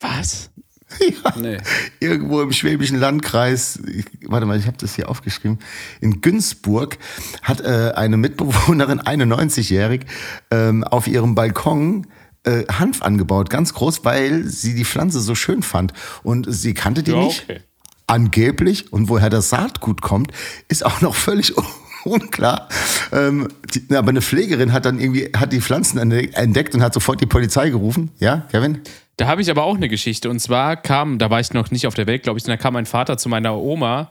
Was? [LAUGHS] Ja. Nee. Irgendwo im schwäbischen Landkreis, ich, warte mal, ich habe das hier aufgeschrieben, in Günzburg hat äh, eine Mitbewohnerin, [LAUGHS] 91-jährig, ähm, auf ihrem Balkon äh, Hanf angebaut, ganz groß, weil sie die Pflanze so schön fand. Und sie kannte die Ja, nicht. okay. Angeblich, und woher das Saatgut kommt, ist auch noch völlig [LAUGHS] unklar. Ähm, die, aber eine Pflegerin hat dann irgendwie, hat die Pflanzen entdeckt und hat sofort die Polizei gerufen. Ja, Kevin? Da habe ich aber auch eine Geschichte. Und zwar kam, da war ich noch nicht auf der Welt, glaube ich, da kam mein Vater zu meiner Oma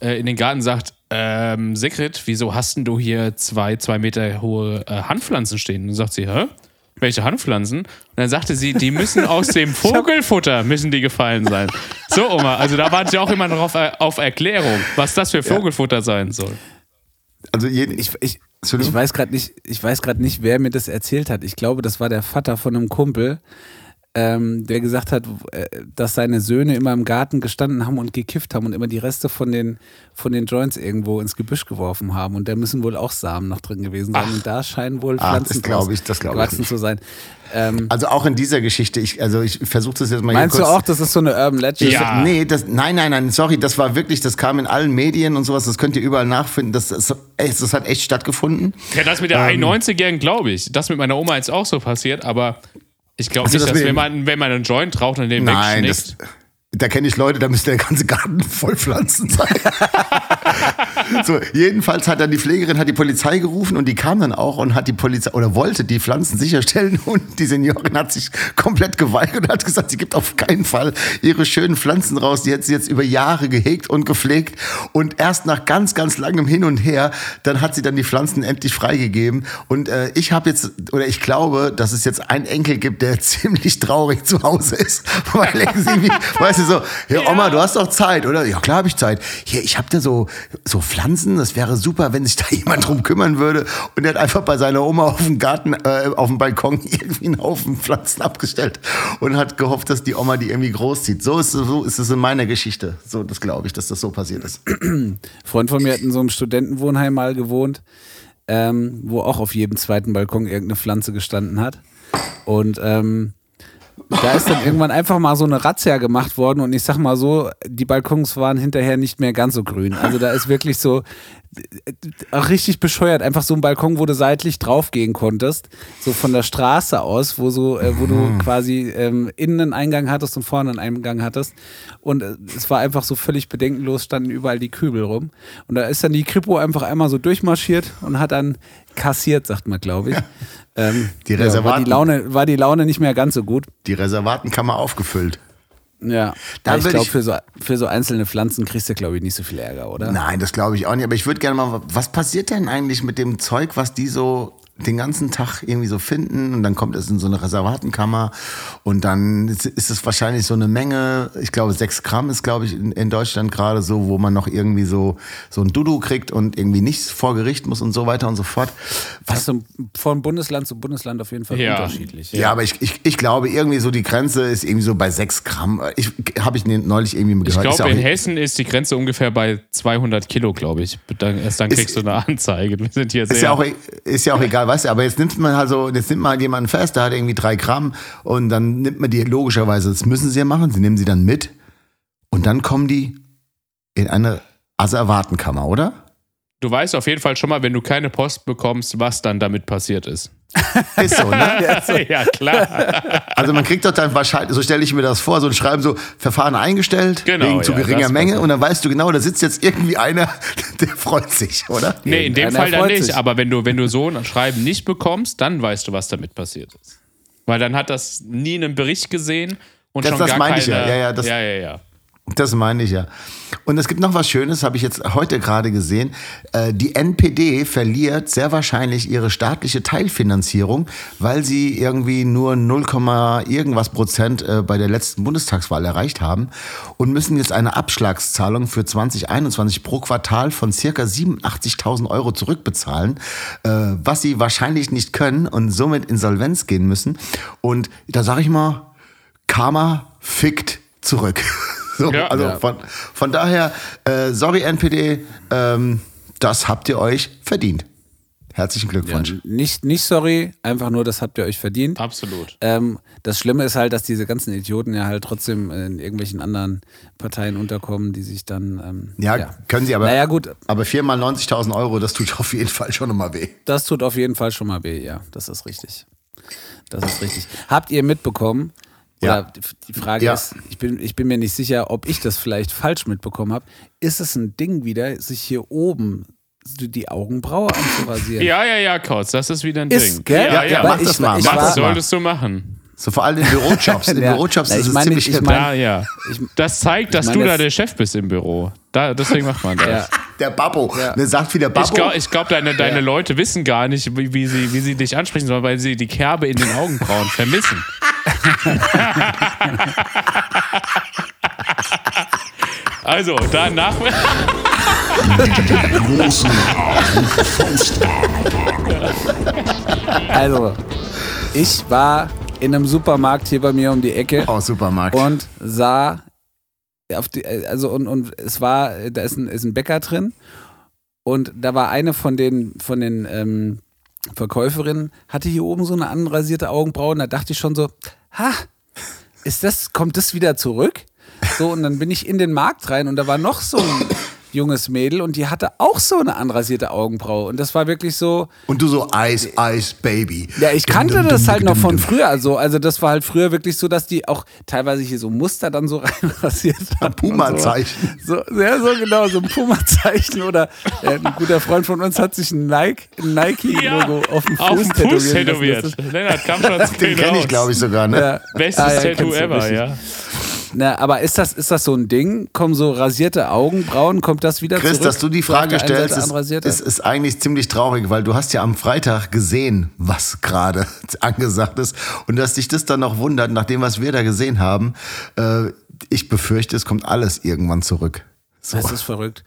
äh, in den Garten und sagt, ähm, Sigrid, wieso hast denn du hier zwei, zwei Meter hohe äh, Handpflanzen stehen? Und dann sagt sie, hä? Welche Handpflanzen? Und dann sagte sie, die müssen aus dem [LAUGHS] Vogelfutter, müssen die gefallen sein. So, Oma, also da warte ich auch immer noch auf, äh, auf Erklärung, was das für Vogelfutter sein soll. Also jeden, Ich, ich, ich weiß gerade nicht, ich weiß gerade nicht, wer mir das erzählt hat. Ich glaube, das war der Vater von einem Kumpel, ähm, der gesagt hat, äh, dass seine Söhne immer im Garten gestanden haben und gekifft haben und immer die Reste von den, von den Joints irgendwo ins Gebüsch geworfen haben. Und da müssen wohl auch Samen noch drin gewesen sein. Und da scheinen wohl Ah, Pflanzen das draus ich, das glaub ich gewachsen nicht. zu sein. Ähm, Also auch in dieser Geschichte, ich, also ich versuche das jetzt mal meinst hier du auch, das ist so eine Urban Legend? Ja. Nee, das, nein, nein, nein, sorry, das war wirklich, das kam in allen Medien und sowas, das könnt ihr überall nachfinden. Das, das, das hat echt stattgefunden. Ja, das mit der 91-Jährigen glaube ich. Das mit meiner Oma ist auch so passiert, aber ich glaube Also nicht, das dass wenn man, wenn man einen Joint raucht und den Nein, wegschnickt. das, da kenne ich Leute, da müsste der ganze Garten [LAUGHS] voll Pflanzen sein. [LAUGHS] so, jedenfalls hat dann die Pflegerin hat die Polizei gerufen und die kam dann auch und hat die Polizei oder wollte die Pflanzen sicherstellen [LAUGHS] und die Seniorin hat sich komplett geweigert und hat gesagt, sie gibt auf keinen Fall ihre schönen Pflanzen raus. Die hat sie jetzt über Jahre gehegt und gepflegt und erst nach ganz, ganz langem Hin und Her, dann hat sie dann die Pflanzen endlich freigegeben und äh, ich habe jetzt oder ich glaube, dass es jetzt einen Enkel gibt, der ziemlich traurig zu Hause ist, weil er irgendwie, weißt du so, ja, Oma, du hast doch Zeit, oder? Ja, klar habe ich Zeit. Hier, ich habe da so so Pflanzen, das wäre super, wenn sich da [LAUGHS] jemand drum kümmern würde und er hat einfach bei seiner Oma auf dem Garten äh, auf dem Balkon [LAUGHS] irgendwie einen Haufen Pflanzen abgestellt und hat gehofft, dass die Oma die irgendwie großzieht. So ist es, so ist es in meiner Geschichte. So, das glaube ich, dass das so passiert ist. Ein [CLEARS THROAT] Freund von mir hat in so einem Studentenwohnheim mal gewohnt, ähm, wo auch auf jedem zweiten Balkon irgendeine Pflanze gestanden hat. Und ähm, da ist dann irgendwann einfach mal so eine Razzia gemacht worden und ich sag mal so, die Balkons waren hinterher nicht mehr ganz so grün. Also da ist wirklich so äh, auch richtig bescheuert, einfach so ein Balkon, wo du seitlich draufgehen konntest, so von der Straße aus, wo so, äh, wo du quasi ähm, innen einen Eingang hattest und vorne einen Eingang hattest. Und äh, es war einfach so völlig bedenkenlos, standen überall die Kübel rum. Und da ist dann die Kripo einfach einmal so durchmarschiert und hat dann kassiert, sagt man, glaube ich. Ähm, Die ja, war, Reservaten. die Laune, war die Laune nicht mehr ganz so gut. Die Reservatenkammer aufgefüllt. Ja, Da ich glaube, für so, für so einzelne Pflanzen kriegst du, glaube ich, nicht so viel Ärger, oder? Nein, das glaube ich auch nicht. Aber ich würde gerne mal, was passiert denn eigentlich mit dem Zeug, was die so den ganzen Tag irgendwie so finden und dann kommt es in so eine Reservatenkammer und dann ist ist es wahrscheinlich so eine Menge, ich glaube sechs Gramm ist glaube ich in, in Deutschland gerade so, wo man noch irgendwie so so ein Dudu kriegt und irgendwie nichts vor Gericht muss und so weiter und so fort. Das ist so von Bundesland zu Bundesland auf jeden Fall Ja. unterschiedlich. Ja, aber ich, ich, ich glaube irgendwie so die Grenze ist irgendwie so bei sechs Gramm. Ich habe ich neulich irgendwie Ich gehört. Ist glaube, ja in Hessen ist die Grenze ungefähr bei 200 Kilo, glaube ich. Dann, erst dann Ist- kriegst du eine Anzeige. Wir sind hier sehr. Ist ja, auch, e- ist ja auch egal, weißt du, aber jetzt nimmt man halt jetzt nimmt man halt jemanden fest, der hat irgendwie drei Gramm und dann nimmt man die logischerweise, das müssen sie ja machen, sie nehmen sie dann mit und dann kommen die in eine Asservatenkammer, oder? du weißt auf jeden Fall schon mal, wenn du keine Post bekommst, was dann damit passiert ist. [LAUGHS] Ist so, ne? [LAUGHS] ja, klar. Also man kriegt doch dann wahrscheinlich, so stelle ich mir das vor, so ein Schreiben so, Verfahren eingestellt, Genau, wegen zu ja, geringer Menge und dann weißt du genau, da sitzt jetzt irgendwie einer, [LAUGHS] der freut sich, oder? Nee, in dem Fall dann nicht. sich. Aber wenn du, wenn du so ein Schreiben nicht bekommst, dann weißt du, was damit passiert ist. Weil dann hat das nie einen Bericht gesehen und Das- schon das gar meinte keine. ich ja. Ja, ja, das- ja, ja, ja. Das meine ich ja. Und es gibt noch was Schönes, habe ich jetzt heute gerade gesehen. Äh, Die NPD verliert sehr wahrscheinlich ihre staatliche Teilfinanzierung, weil sie irgendwie nur 0, irgendwas Prozent äh, bei der letzten Bundestagswahl erreicht haben und müssen jetzt eine Abschlagszahlung für 2021 pro Quartal von circa 87.000 Euro zurückbezahlen, äh, was sie wahrscheinlich nicht können und somit insolvenz gehen müssen. Und da sage ich mal, Karma fickt zurück. [LAUGHS] [LAUGHS] So, Ja. also Ja. Von, von daher, äh, sorry NPD, ähm, das habt ihr euch verdient. Herzlichen Glückwunsch. Nicht, nicht sorry, einfach nur, das habt ihr euch verdient. Absolut. Ähm, das Schlimme ist halt, dass diese ganzen Idioten ja halt trotzdem in irgendwelchen anderen Parteien unterkommen, die sich dann. Ähm, Ja, können sie aber. Naja, gut, Aber viermal 90.000 Euro, das tut [LAUGHS] auf jeden Fall schon immer weh. das tut auf jeden Fall schon mal weh, ja. Das ist richtig. Das ist richtig. Habt ihr mitbekommen? Ja. Oder die Frage Ja. ist, ich bin, ich bin mir nicht sicher, ob ich das vielleicht falsch mitbekommen habe. Ist es ein Ding wieder, sich hier oben die Augenbraue anzurasieren? Ja, ja, ja, Kautz, das ist wieder ein Ist, Ding. gell? Ja, ja, Weil mach ich- das mal. ich Mach war- das solltest du machen. So vor allem in Bürojobs. [LAUGHS] In Ja. Bürojobs ist ich es meine, ziemlich ich hip. meine- Ja, ja. Das zeigt, dass meine, du da der Chef bist im Büro. Da, deswegen macht man das. Ja. Der Babbo. Ja. Der sagt wieder Babbo. Ich glaube, ich glaub, deine, deine Leute wissen gar nicht, wie, wie, sie, wie sie dich ansprechen sollen, weil sie die Kerbe in den Augenbrauen vermissen. Also, danach. Artuk Faustwarnung. Also, ich war in einem Supermarkt hier bei mir um die Ecke Oh, Supermarkt. und sah auf die, also und, und es war, da ist ein, ist ein Bäcker drin und da war eine von den, von den ähm, Verkäuferinnen, hatte hier oben so eine anrasierte Augenbraue und da dachte ich schon so, ha, ist das, kommt das wieder zurück? So, und dann bin ich in den Markt rein und da war noch so ein junges Mädel und die hatte auch so eine anrasierte Augenbraue und das war wirklich so, Und du so Eis, Eis, Baby. ja, ich kannte Dum, dum, das dum, halt dum, noch von dum. früher so. Also das war halt früher wirklich so, dass die auch teilweise hier so Muster dann so [LAUGHS] reinrasiert haben. Puma-Zeichen. So, so, ja, so genau, so ein Puma-Zeichen. Oder äh, ein guter Freund von uns hat sich ein Nike- ein Nike-Logo auf dem Fuß, auf dem Fuß tätowieren lassen. tätowiert. Lennart kam schon [LAUGHS] zu Den kenne ich, glaube ich, sogar. Ne? Ja. Bestes Ah, ja, Tattoo ever, ja. Na, aber ist das, ist das so ein Ding? Kommen so rasierte Augenbrauen? Kommt das wieder Chris, zurück? dass du die Frage stellst, ist, ist, ist eigentlich ziemlich traurig, weil du hast ja am Freitag gesehen, was gerade [LAUGHS] angesagt ist. Und dass dich das dann noch wundert, nach dem, was wir da gesehen haben, äh, ich befürchte, es kommt alles irgendwann zurück. So. Das ist verrückt.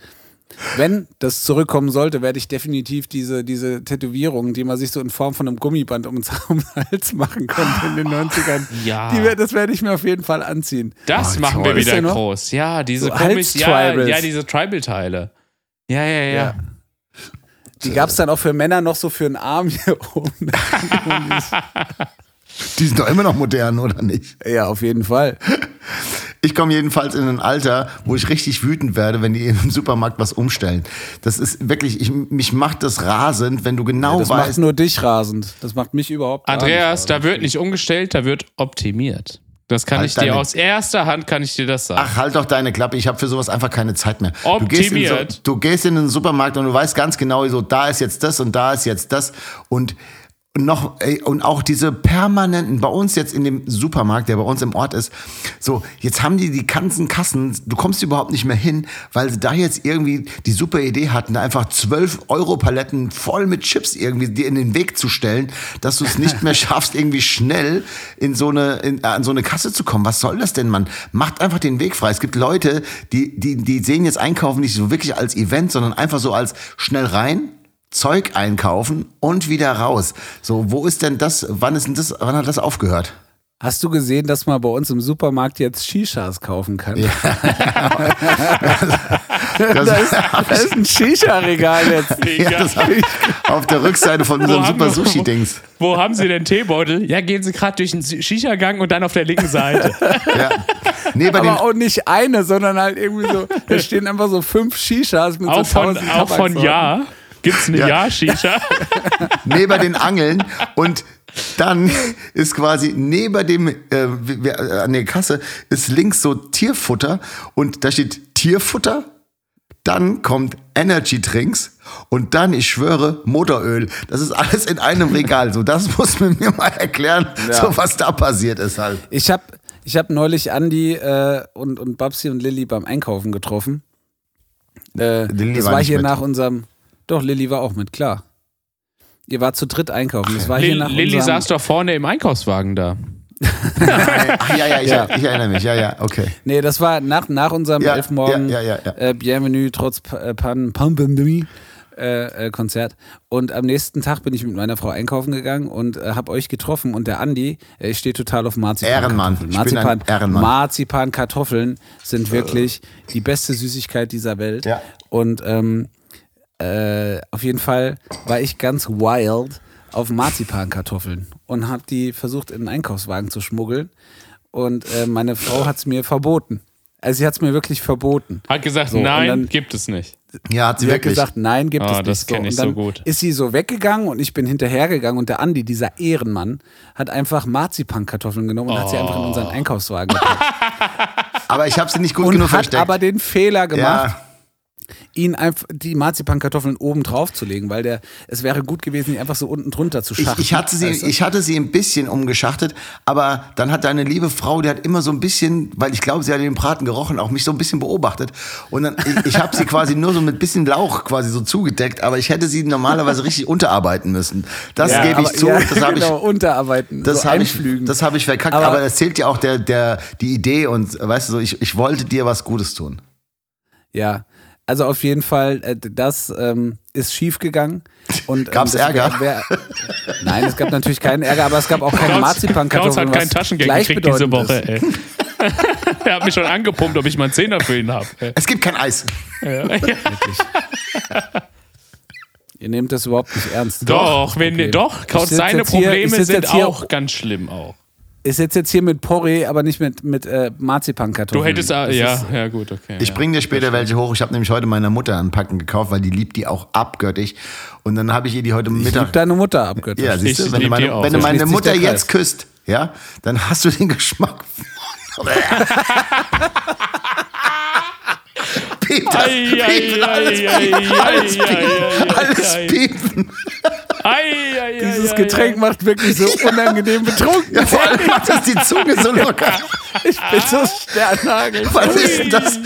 Wenn das zurückkommen sollte, werde ich definitiv diese, diese Tätowierung, die man sich so in Form von einem Gummiband um den [LAUGHS] Hals machen konnte in den 90ern, Ja. die, das werde ich mir auf jeden Fall anziehen. Das Oh, machen toll. wir wieder groß. Ja, diese So komisch, ja, ja, diese Tribal-Teile. Ja, ja, ja. Ja. Die gab es dann auch für Männer noch so für einen Arm hier [LAUGHS] oben. Die sind doch immer noch modern, oder nicht? ja, auf jeden Fall. Ich komme jedenfalls in ein Alter, wo ich richtig wütend werde, wenn die im Supermarkt was umstellen. Das ist wirklich, ich, mich macht das rasend, wenn du genau Das macht weißt, nur dich rasend. Das macht mich überhaupt gar Andreas, nicht da wird nicht umgestellt, da wird optimiert. Das kann Halt ich dir aus erster Hand kann ich dir das sagen. Ach, halt doch deine Klappe, ich habe für sowas einfach keine Zeit mehr. Du gehst, in so, Optimiert. du gehst in den Supermarkt und du weißt ganz genau, so da ist jetzt das und da ist jetzt das und noch ey, und auch diese permanenten bei uns jetzt in dem Supermarkt, der bei uns im Ort ist, so jetzt haben die die ganzen Kassen, du kommst überhaupt nicht mehr hin, weil sie da jetzt irgendwie die super Idee hatten, da einfach 12 Euro Paletten voll mit Chips irgendwie dir in den Weg zu stellen, dass du es nicht mehr [LAUGHS] schaffst, irgendwie schnell in so eine in, an so eine Kasse zu kommen. Was soll das denn, Mann? Macht einfach den Weg frei. Es gibt Leute, die die die sehen jetzt Einkaufen nicht so wirklich als Event, sondern einfach so als schnell rein. Zeug einkaufen und wieder raus. So, wo ist denn das? Wann ist denn das? Wann hat das aufgehört? Hast du gesehen, dass man bei uns im Supermarkt jetzt Shishas kaufen kann? [LAUGHS] Das, Da ist, da ist ein Shisha-Regal jetzt. [LAUGHS] ja, das hab ich auf der Rückseite von unserem Super wir- Sushi Dings. Wo haben Sie denn Teebeutel? Ja, gehen Sie gerade durch den Shisha-Gang und dann auf der linken Seite. [LAUGHS] Ja. Nee, Aber auch nicht eine, sondern halt irgendwie so, da stehen einfach so fünf Shishas mit auch so von, auch von. Ja. Gibt's eine Ja. Ja-Shisha? [LAUGHS] neben den Angeln und dann ist quasi neben dem äh, äh, an der Kasse ist links so Tierfutter und da steht Tierfutter. Dann kommt Energy Drinks und dann, ich schwöre, Motoröl. Das ist alles in einem Regal. So, das muss man mir mal erklären, so was da passiert ist halt. Ich habe Ich habe neulich Andi äh, und, und Babsi und Lilly beim Einkaufen getroffen. Äh, Lilly das war hier mit. nach unserem. Doch, Lilly war auch mit, klar. Ihr wart zu dritt einkaufen. Das war hier Lil- nach Lilly unserem, saß doch vorne im Einkaufswagen da. Ach, ja, ja, ich, [LAUGHS] Ja. ich erinnere mich. Ja, ja, okay. Nee, das war nach, nach unserem Ja, elf Morgen ja, ja, ja, ja. Äh, Bienvenue trotz äh, Pan Pandemie äh, äh, Konzert. Und am nächsten Tag bin ich mit meiner Frau einkaufen gegangen und äh, habe euch getroffen. Und der Andi, äh, ich stehe total auf Marzipan. Ehrenmann. Ich bin ein Ehrenmann. Marzipan-Kartoffeln sind wirklich die beste Süßigkeit dieser Welt. Ja. Und ähm, äh, auf jeden Fall war ich ganz wild auf Marzipankartoffeln und habe die versucht in den Einkaufswagen zu schmuggeln. Und äh, meine Frau hat es mir verboten. Also sie hat es mir wirklich verboten. Hat gesagt, So, nein, dann- gibt es nicht. Ja, hat sie Sie hat wirklich. gesagt, nein, gibt Ah, es nicht. das kenn und ich dann so gut. Ist sie so weggegangen und ich bin hinterhergegangen und der Andi, dieser Ehrenmann, hat einfach Marzipankartoffeln genommen und hat sie einfach in unseren Oh. Einkaufswagen gepackt. [LAUGHS] aber ich habe sie nicht gut und genug hat versteckt. aber den Fehler gemacht, ja, ihn einfach die Marzipankartoffeln oben drauf zu legen, weil der, es wäre gut gewesen, die einfach so unten drunter zu ich, schachten. ich, hatte sie, weißt du? ich hatte sie ein bisschen umgeschachtet, aber dann hat deine liebe Frau, die hat immer so ein bisschen, weil ich glaube, sie hat den Braten gerochen, auch mich so ein bisschen beobachtet. Und dann, ich, ich habe sie quasi nur so mit bisschen Lauch quasi so zugedeckt, aber ich hätte sie normalerweise richtig unterarbeiten müssen. Das Ja, gebe ich aber- zu, ja, das habe ich. genau, unterarbeiten, Das so habe ich, das habe ich verkackt, Aber- aber, das zählt ja auch der, der, die Idee und weißt du so, ich, ich wollte dir was Gutes tun. Ja, also auf jeden Fall, äh, das ähm, ist schief gegangen. Und, ähm, Gab's das Ärger? Wär, wär, nein, es gab natürlich keinen Ärger, aber es gab auch keine Klaus, Klaus Marzipankartoffeln. hat kein Taschengeld gekriegt diese Woche, ist. ey. [LAUGHS] er hat mich schon angepumpt, ob ich mal einen Zehner für ihn habe. Es gibt kein Eis. [LAUGHS] Ihr nehmt das überhaupt nicht ernst. Doch, wenn, Okay. doch, Kraut, seine hier- Probleme sitz sind jetzt hier- auch ganz schlimm auch. Ich sitze jetzt hier mit Porree, aber nicht mit, mit äh, Marzipankartoffeln. Du hättest, ah, ja, ist- ja gut, okay. Ich ja. bringe dir später welche hoch. Ich habe nämlich heute meiner Mutter ein Packen gekauft, weil die liebt die auch abgöttig. Und dann habe ich ihr die heute Ich lieb Mittag. deine Mutter abgöttisch. Ja, siehst Ich du, wenn du meine, auch. wenn du meine Mutter jetzt küsst, ja, dann hast du den Geschmack. [LAUGHS] Piept ei, alles, ei, alles, piepen. Ei, ei, Dieses ei, Getränk ei. macht wirklich so unangenehm betrunken. [LAUGHS] Ja, vor allem macht das die Zunge so locker. Ich bin so Sternhagel. Was ist denn das?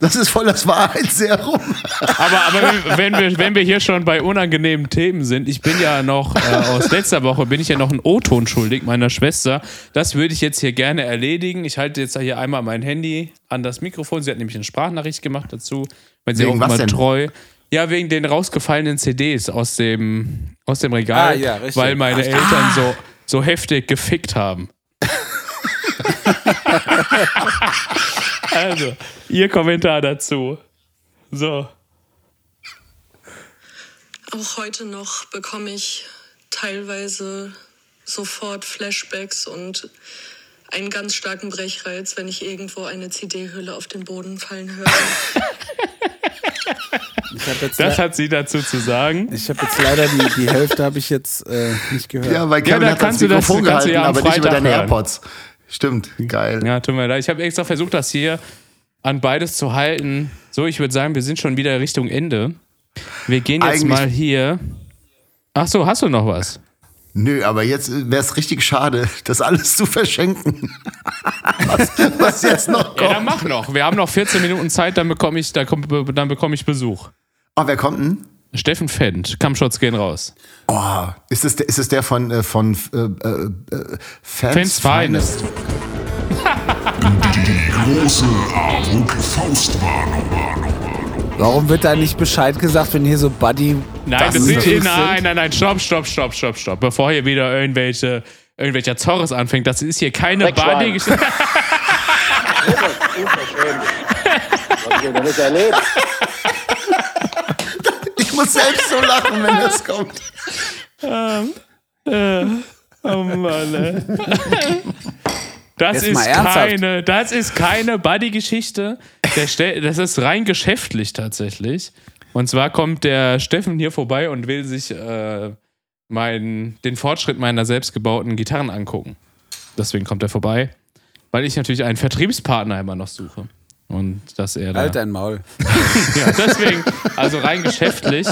Das ist voll das Wahrheitsserum. Aber, aber wenn, wir, wenn wir hier schon bei unangenehmen Themen sind, ich bin ja noch, äh, aus letzter Woche bin ich ja noch einen O-Ton schuldig meiner Schwester. Das würde ich jetzt hier gerne erledigen. Ich halte jetzt hier einmal mein Handy an das Mikrofon. Sie hat nämlich eine Sprachnachricht gemacht dazu. Wenn sie Wegen auch was mal denn? Ja, wegen den rausgefallenen CDs aus dem, aus dem Regal, Ah, ja, richtig. weil meine Ach, Eltern so, so heftig gefickt haben. [LAUGHS] also, ihr Kommentar dazu. So. Auch heute noch bekomme ich teilweise sofort Flashbacks und einen ganz starken Brechreiz, wenn ich irgendwo eine CD-Hülle auf den Boden fallen höre. [LAUGHS] Ich habe jetzt, Das hat sie dazu zu sagen. ich hab jetzt leider die, die Hälfte habe ich jetzt äh, nicht gehört. Ja, weil Kevin da hat das das- Mikrofon kannst du gehalten, ja aber nicht über Freitag deine hören. AirPods. Stimmt, geil. Ja, tut mir leid. Ich habe extra versucht, das hier an beides zu halten. So, ich würde sagen, wir sind schon wieder Richtung Ende. Wir gehen jetzt Eigentlich- mal hier. Ach so, hast du noch was? Nö, aber jetzt wäre es richtig schade, [LAUGHS] das alles zu verschenken. [LAUGHS] was, was jetzt noch Ja, dann kommt. mach noch. Wir haben noch 14 Minuten Zeit, dann bekomme ich, dann komm- dann bekomme ich Besuch. Oh, wer kommt denn? Steffen Fendt, Kampfshots gehen raus. Oh, ist es der, ist es der von, äh, von äh, äh, Fans, Fans Finest. Die große Faustwarnung. [LAUGHS] Warum wird da nicht Bescheid gesagt, wenn hier so Buddy. Nein, das ist, Teams nein, nein, nein, stopp, stopp, stopp, stopp, stopp. Bevor hier wieder irgendwelche, irgendwelcher Zorres anfängt, das ist hier keine. Buddy-Geschichte. [LAUGHS] [LAUGHS] Was noch nicht erlebt. Ich muss selbst so lachen, wenn das kommt. Oh Mann, ey. Das ist, keine, das ist keine Buddy-Geschichte. Das ist rein geschäftlich tatsächlich. Und zwar kommt der Steffen hier vorbei und will sich äh, mein, den Fortschritt meiner selbstgebauten Gitarren angucken. Deswegen kommt er vorbei, weil ich natürlich einen Vertriebspartner immer noch suche. Und dass er da. Halt dein Maul. [LAUGHS] Ja, deswegen, also rein geschäftlich.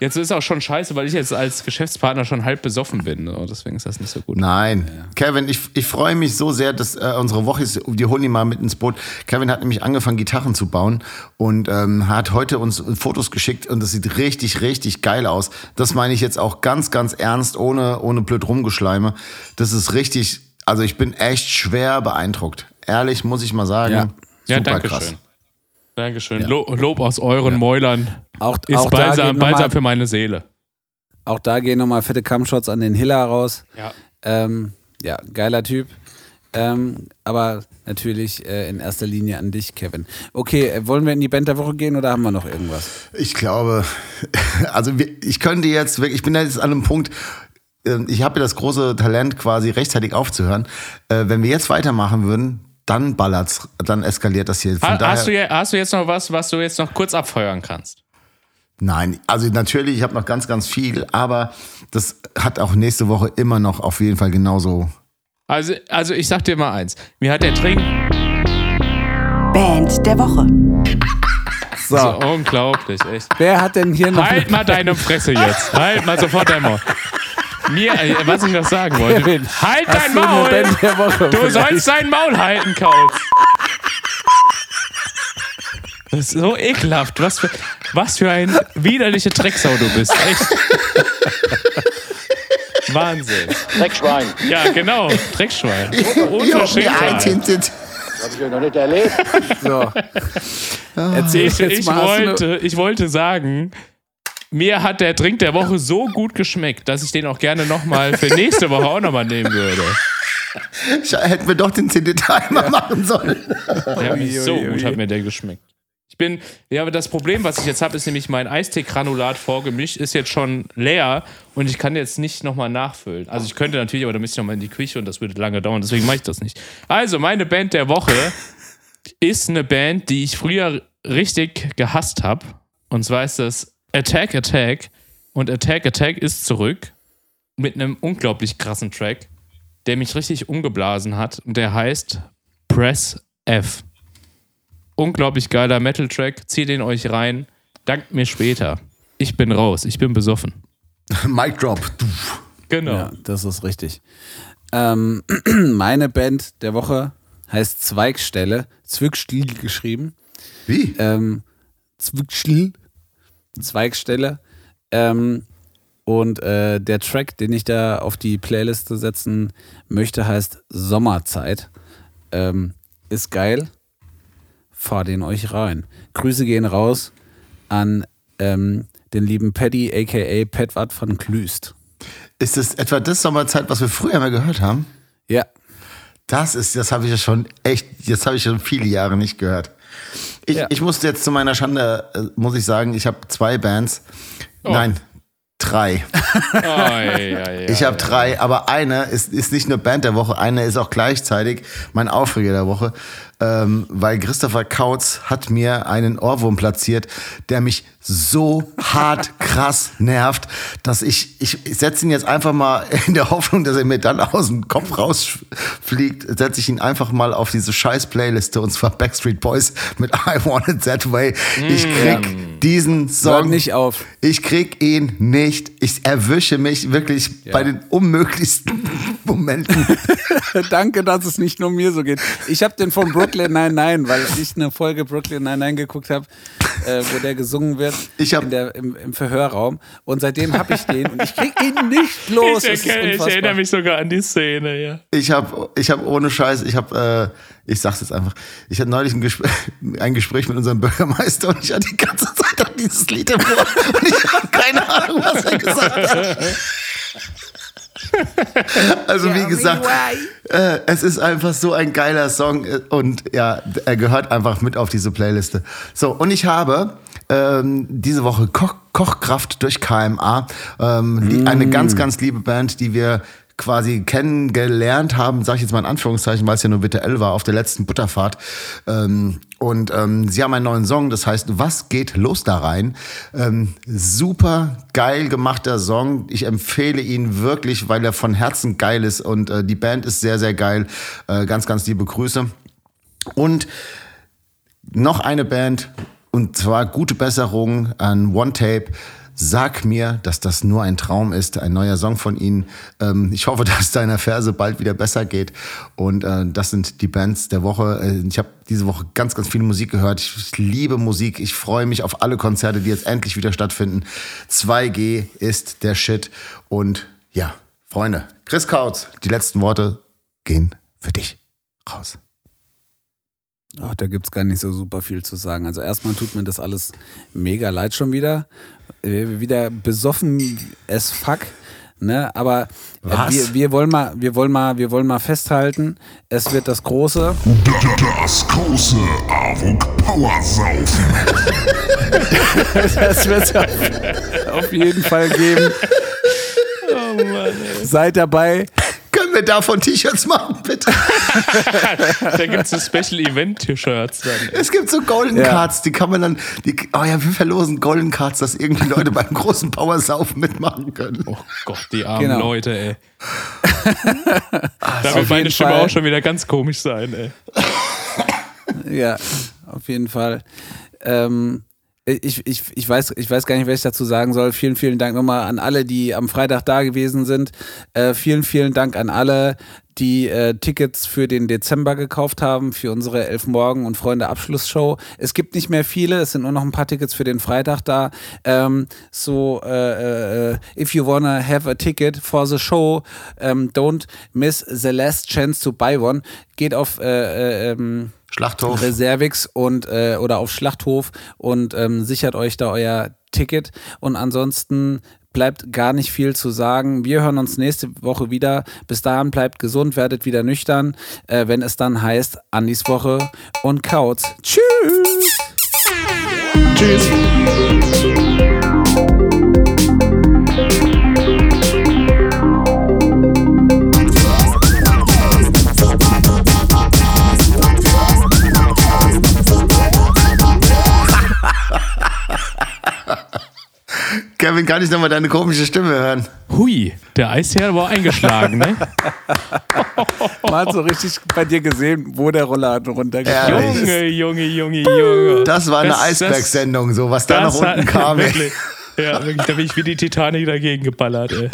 Jetzt ist auch schon scheiße, weil ich jetzt als Geschäftspartner schon halb besoffen bin. So. Deswegen ist das nicht so gut. Nein. Kevin, ich, ich freue mich so sehr, dass äh, unsere Woche ist, die holen ihn mal mit ins Boot. Kevin hat nämlich angefangen, Gitarren zu bauen und ähm, hat heute uns Fotos geschickt und das sieht richtig, richtig geil aus. Das meine ich jetzt auch ganz, ganz ernst, ohne, ohne blöd rumgeschleime. Das ist richtig, also ich bin echt schwer beeindruckt. Ehrlich, muss ich mal sagen. Ja. Ja, Super danke krass. schön. Dankeschön. Lo Lob aus euren Mäulern Auch, ist auch, balsam, balsam für meine Seele. auch da gehen nochmal fette Kampfshots an den Hiller raus. Ja. Ähm, ja, geiler Typ. Ähm, aber natürlich äh, in erster Linie an dich, Kevin. Okay, äh, wollen wir in die Band der Woche gehen oder haben wir noch irgendwas? Ich glaube, [LAUGHS] also wir- ich könnte jetzt wirklich, ich bin jetzt an einem Punkt, ähm, ich habe ja das große Talent, quasi rechtzeitig aufzuhören. Äh, Wenn wir jetzt weitermachen würden, dann ballert's, dann eskaliert das hier. Von Ha, daher, hast, du, je- hast du jetzt noch was, was du jetzt noch kurz abfeuern kannst? Nein, also natürlich, ich habe noch ganz, ganz viel, aber das hat auch nächste Woche immer noch auf jeden Fall genauso. Also, also ich sag dir mal eins. Mir hat der Trink Band der Woche. So, so unglaublich, echt. wer hat denn hier noch. Halt mal deine Fresse jetzt. Halt mal sofort dein Maul. Mir, äh, was ich noch sagen wollte. [LAUGHS] Kevin, Halt hast dein Maul! Du vielleicht? sollst dein Maul halten, Kauz. Das ist so ekelhaft. Was für, was für ein widerliche Drecksau du bist. Echt. [LAUGHS] Wahnsinn. Dreckschwein. Ja, genau. Dreckschwein. Unverschämtheit. eintintet. Hab ich noch nicht erlebt. So. Erzähl Ich, jetzt ich, mal. wollte, ich wollte sagen, mir hat der Drink der Woche so gut geschmeckt, dass ich den auch gerne nochmal für nächste Woche auch nochmal nehmen würde. Hätten wir doch den CD-Timer machen sollen. Ja, so gut hat mir der geschmeckt. Ich bin, ja, aber das Problem, was ich jetzt habe, ist nämlich mein Eistee-Granulat vorgemischt, ist jetzt schon leer und ich kann jetzt nicht nochmal nachfüllen. Also ich könnte natürlich, aber dann müsste ich nochmal in die Küche und das würde lange dauern, deswegen mache ich das nicht. Also, meine Band der Woche ist eine Band, die ich früher richtig gehasst habe. Und zwar ist das Attack Attack. Und Attack Attack ist zurück mit einem unglaublich krassen Track, der mich richtig umgeblasen hat. Und der heißt Press F unglaublich geiler Metal-Track. Zieht den euch rein. Dankt mir später. Ich bin raus. Ich bin besoffen. [LAUGHS] Mic Drop. Genau. Ja, das ist richtig. Ähm, [CLEARS THROAT] meine Band der Woche heißt Zweigstelle, Zwickstiel geschrieben. Wie? Ähm, Zwickstiel, Zweigstelle. Ähm, und äh, der Track, den ich da auf die Playliste setzen möchte, heißt Sommerzeit. Ähm, ist geil. Fahr den euch rein. Grüße gehen raus an ähm, den lieben Paddy, aka Petwart von Klüst. Ist es etwa das Sommerzeit, was wir früher mal gehört haben? Ja, Das ist, das habe ich ja schon echt, das habe ich schon viele Jahre nicht gehört. Ich, Ja. ich musste jetzt zu meiner Schande, äh, muss ich sagen, ich habe zwei Bands. Nein, drei. Ei, ei, ei, Ich habe drei, aber eine ist, ist nicht nur Band der Woche, eine ist auch gleichzeitig mein Aufreger der Woche, ähm, weil Christopher Kautz hat mir einen Ohrwurm platziert, der mich so hart [LAUGHS] krass nervt, dass ich, ich setze ihn jetzt einfach mal in der Hoffnung, dass er mir dann aus dem Kopf rausfliegt, setze ich ihn einfach mal auf diese scheiß Playliste und zwar Backstreet Boys mit I Want It That Way. Ich krieg diesen hör Song nicht auf. ich krieg ihn nicht. Ich erwische mich wirklich bei den unmöglichsten [LAUGHS] Momenten. [LAUGHS] Danke, dass es nicht nur mir so geht. Ich habe den von Brooklyn Nine-Nine, weil ich eine Folge Brooklyn Nine-Nine geguckt habe, äh, wo der gesungen wird Ich hab- in der, im, im Verhörraum. Und seitdem habe ich den und ich krieg ihn nicht los. Ich, ich erinnere mich sogar an die Szene, ja. Ich habe ich hab ohne Scheiß, ich habe, äh, ich sag's jetzt einfach, ich hatte neulich ein Gespräch, ein Gespräch mit unserem Bürgermeister und ich hatte die ganze Zeit auch dieses Lied im Ohr und ich habe keine Ahnung, was er gesagt hat. [LAUGHS] Also wie gesagt, äh, es ist einfach so ein geiler Song äh, und ja, er gehört einfach mit auf diese Playliste. So, und ich habe ähm, diese Woche Koch, Kochkraft durch KMA, ähm, li- eine ganz, ganz liebe Band, die wir quasi kennengelernt haben, sage ich jetzt mal in Anführungszeichen, weil es ja nur virtuell war, auf der letzten Butterfahrt. Ähm, und ähm, sie haben einen neuen Song, das heißt, was geht los da rein? Ähm, super geil gemachter Song. Ich empfehle ihn wirklich, weil er von Herzen geil ist und äh, die Band ist sehr, sehr geil. Äh, ganz, ganz liebe Grüße. Und noch eine Band, und zwar gute Besserung an One Tape. Sag mir, dass das nur ein Traum ist, ein neuer Song von ihnen. Ähm, ich hoffe, [LAUGHS] dass deiner Verse bald wieder besser geht. Und äh, das sind die Bands der Woche. Äh, ich habe diese Woche ganz, ganz viel Musik gehört. Ich, ich liebe Musik. Ich freue mich auf alle Konzerte, die jetzt endlich wieder stattfinden. 2G ist der Shit. Und ja, Freunde, Chris Kautz, die letzten Worte gehen für dich raus. Ach, da gibt's gar nicht so super viel zu sagen. Also erstmal tut mir das alles mega leid schon wieder. Wieder besoffen as fuck. Ne? Aber äh, Was? wir, wir, wollen mal, wir, wollen mal, wir wollen mal festhalten, es wird das große. Das große AWOK Powersaufen. [LAUGHS] Das wird auf, auf jeden Fall geben. Seid dabei. Wir davon T-Shirts machen, bitte? [LAUGHS] Da gibt es so Special Event T-Shirts dann. Es gibt so Golden Ja. Cards, die kann man dann, die, oh ja, wir verlosen Golden Cards, dass irgendwie Leute [LAUGHS] beim großen Powersaufen mitmachen können. Oh Gott, die armen Genau. Leute, ey. [LAUGHS] da wird meine Stimme Fall. auch schon wieder ganz komisch sein, ey. Ja, auf jeden Fall. Ähm, ich, ich, ich, weiß, ich weiß gar nicht, was ich dazu sagen soll. Vielen, vielen Dank nochmal an alle, die am Freitag da gewesen sind. Äh, vielen, vielen Dank an alle, die äh, Tickets für den Dezember gekauft haben, für unsere Elf Morgen und Freunde Abschlussshow. Es gibt nicht mehr viele, es sind nur noch ein paar Tickets für den Freitag da. Ähm, so, äh, äh, if you wanna have a ticket for the show, ähm, don't miss the last chance to buy one. Geht auf äh, äh, ähm, Schlachthof. Reservix und äh, oder auf Schlachthof und ähm, sichert euch da euer Ticket. Und ansonsten bleibt gar nicht viel zu sagen. Wir hören uns nächste Woche wieder. Bis dahin bleibt gesund, werdet wieder nüchtern, äh, wenn es dann heißt Andis Woche und Kautz. Tschüss! Tschüss. [LAUGHS] Kevin, kann ich nochmal deine komische Stimme hören? Hui, der Eisherr war eingeschlagen, ne? [LAUGHS] Man hat so richtig bei dir gesehen, wo der Rollladen runtergeht. Ehrlich? Junge, Junge, Junge, Junge. Das war eine Eisbergsendung, so was da nach unten hat- kam. [LAUGHS] ey. wirklich. Ja, wirklich, da bin ich wie die Titanic dagegen geballert, ey.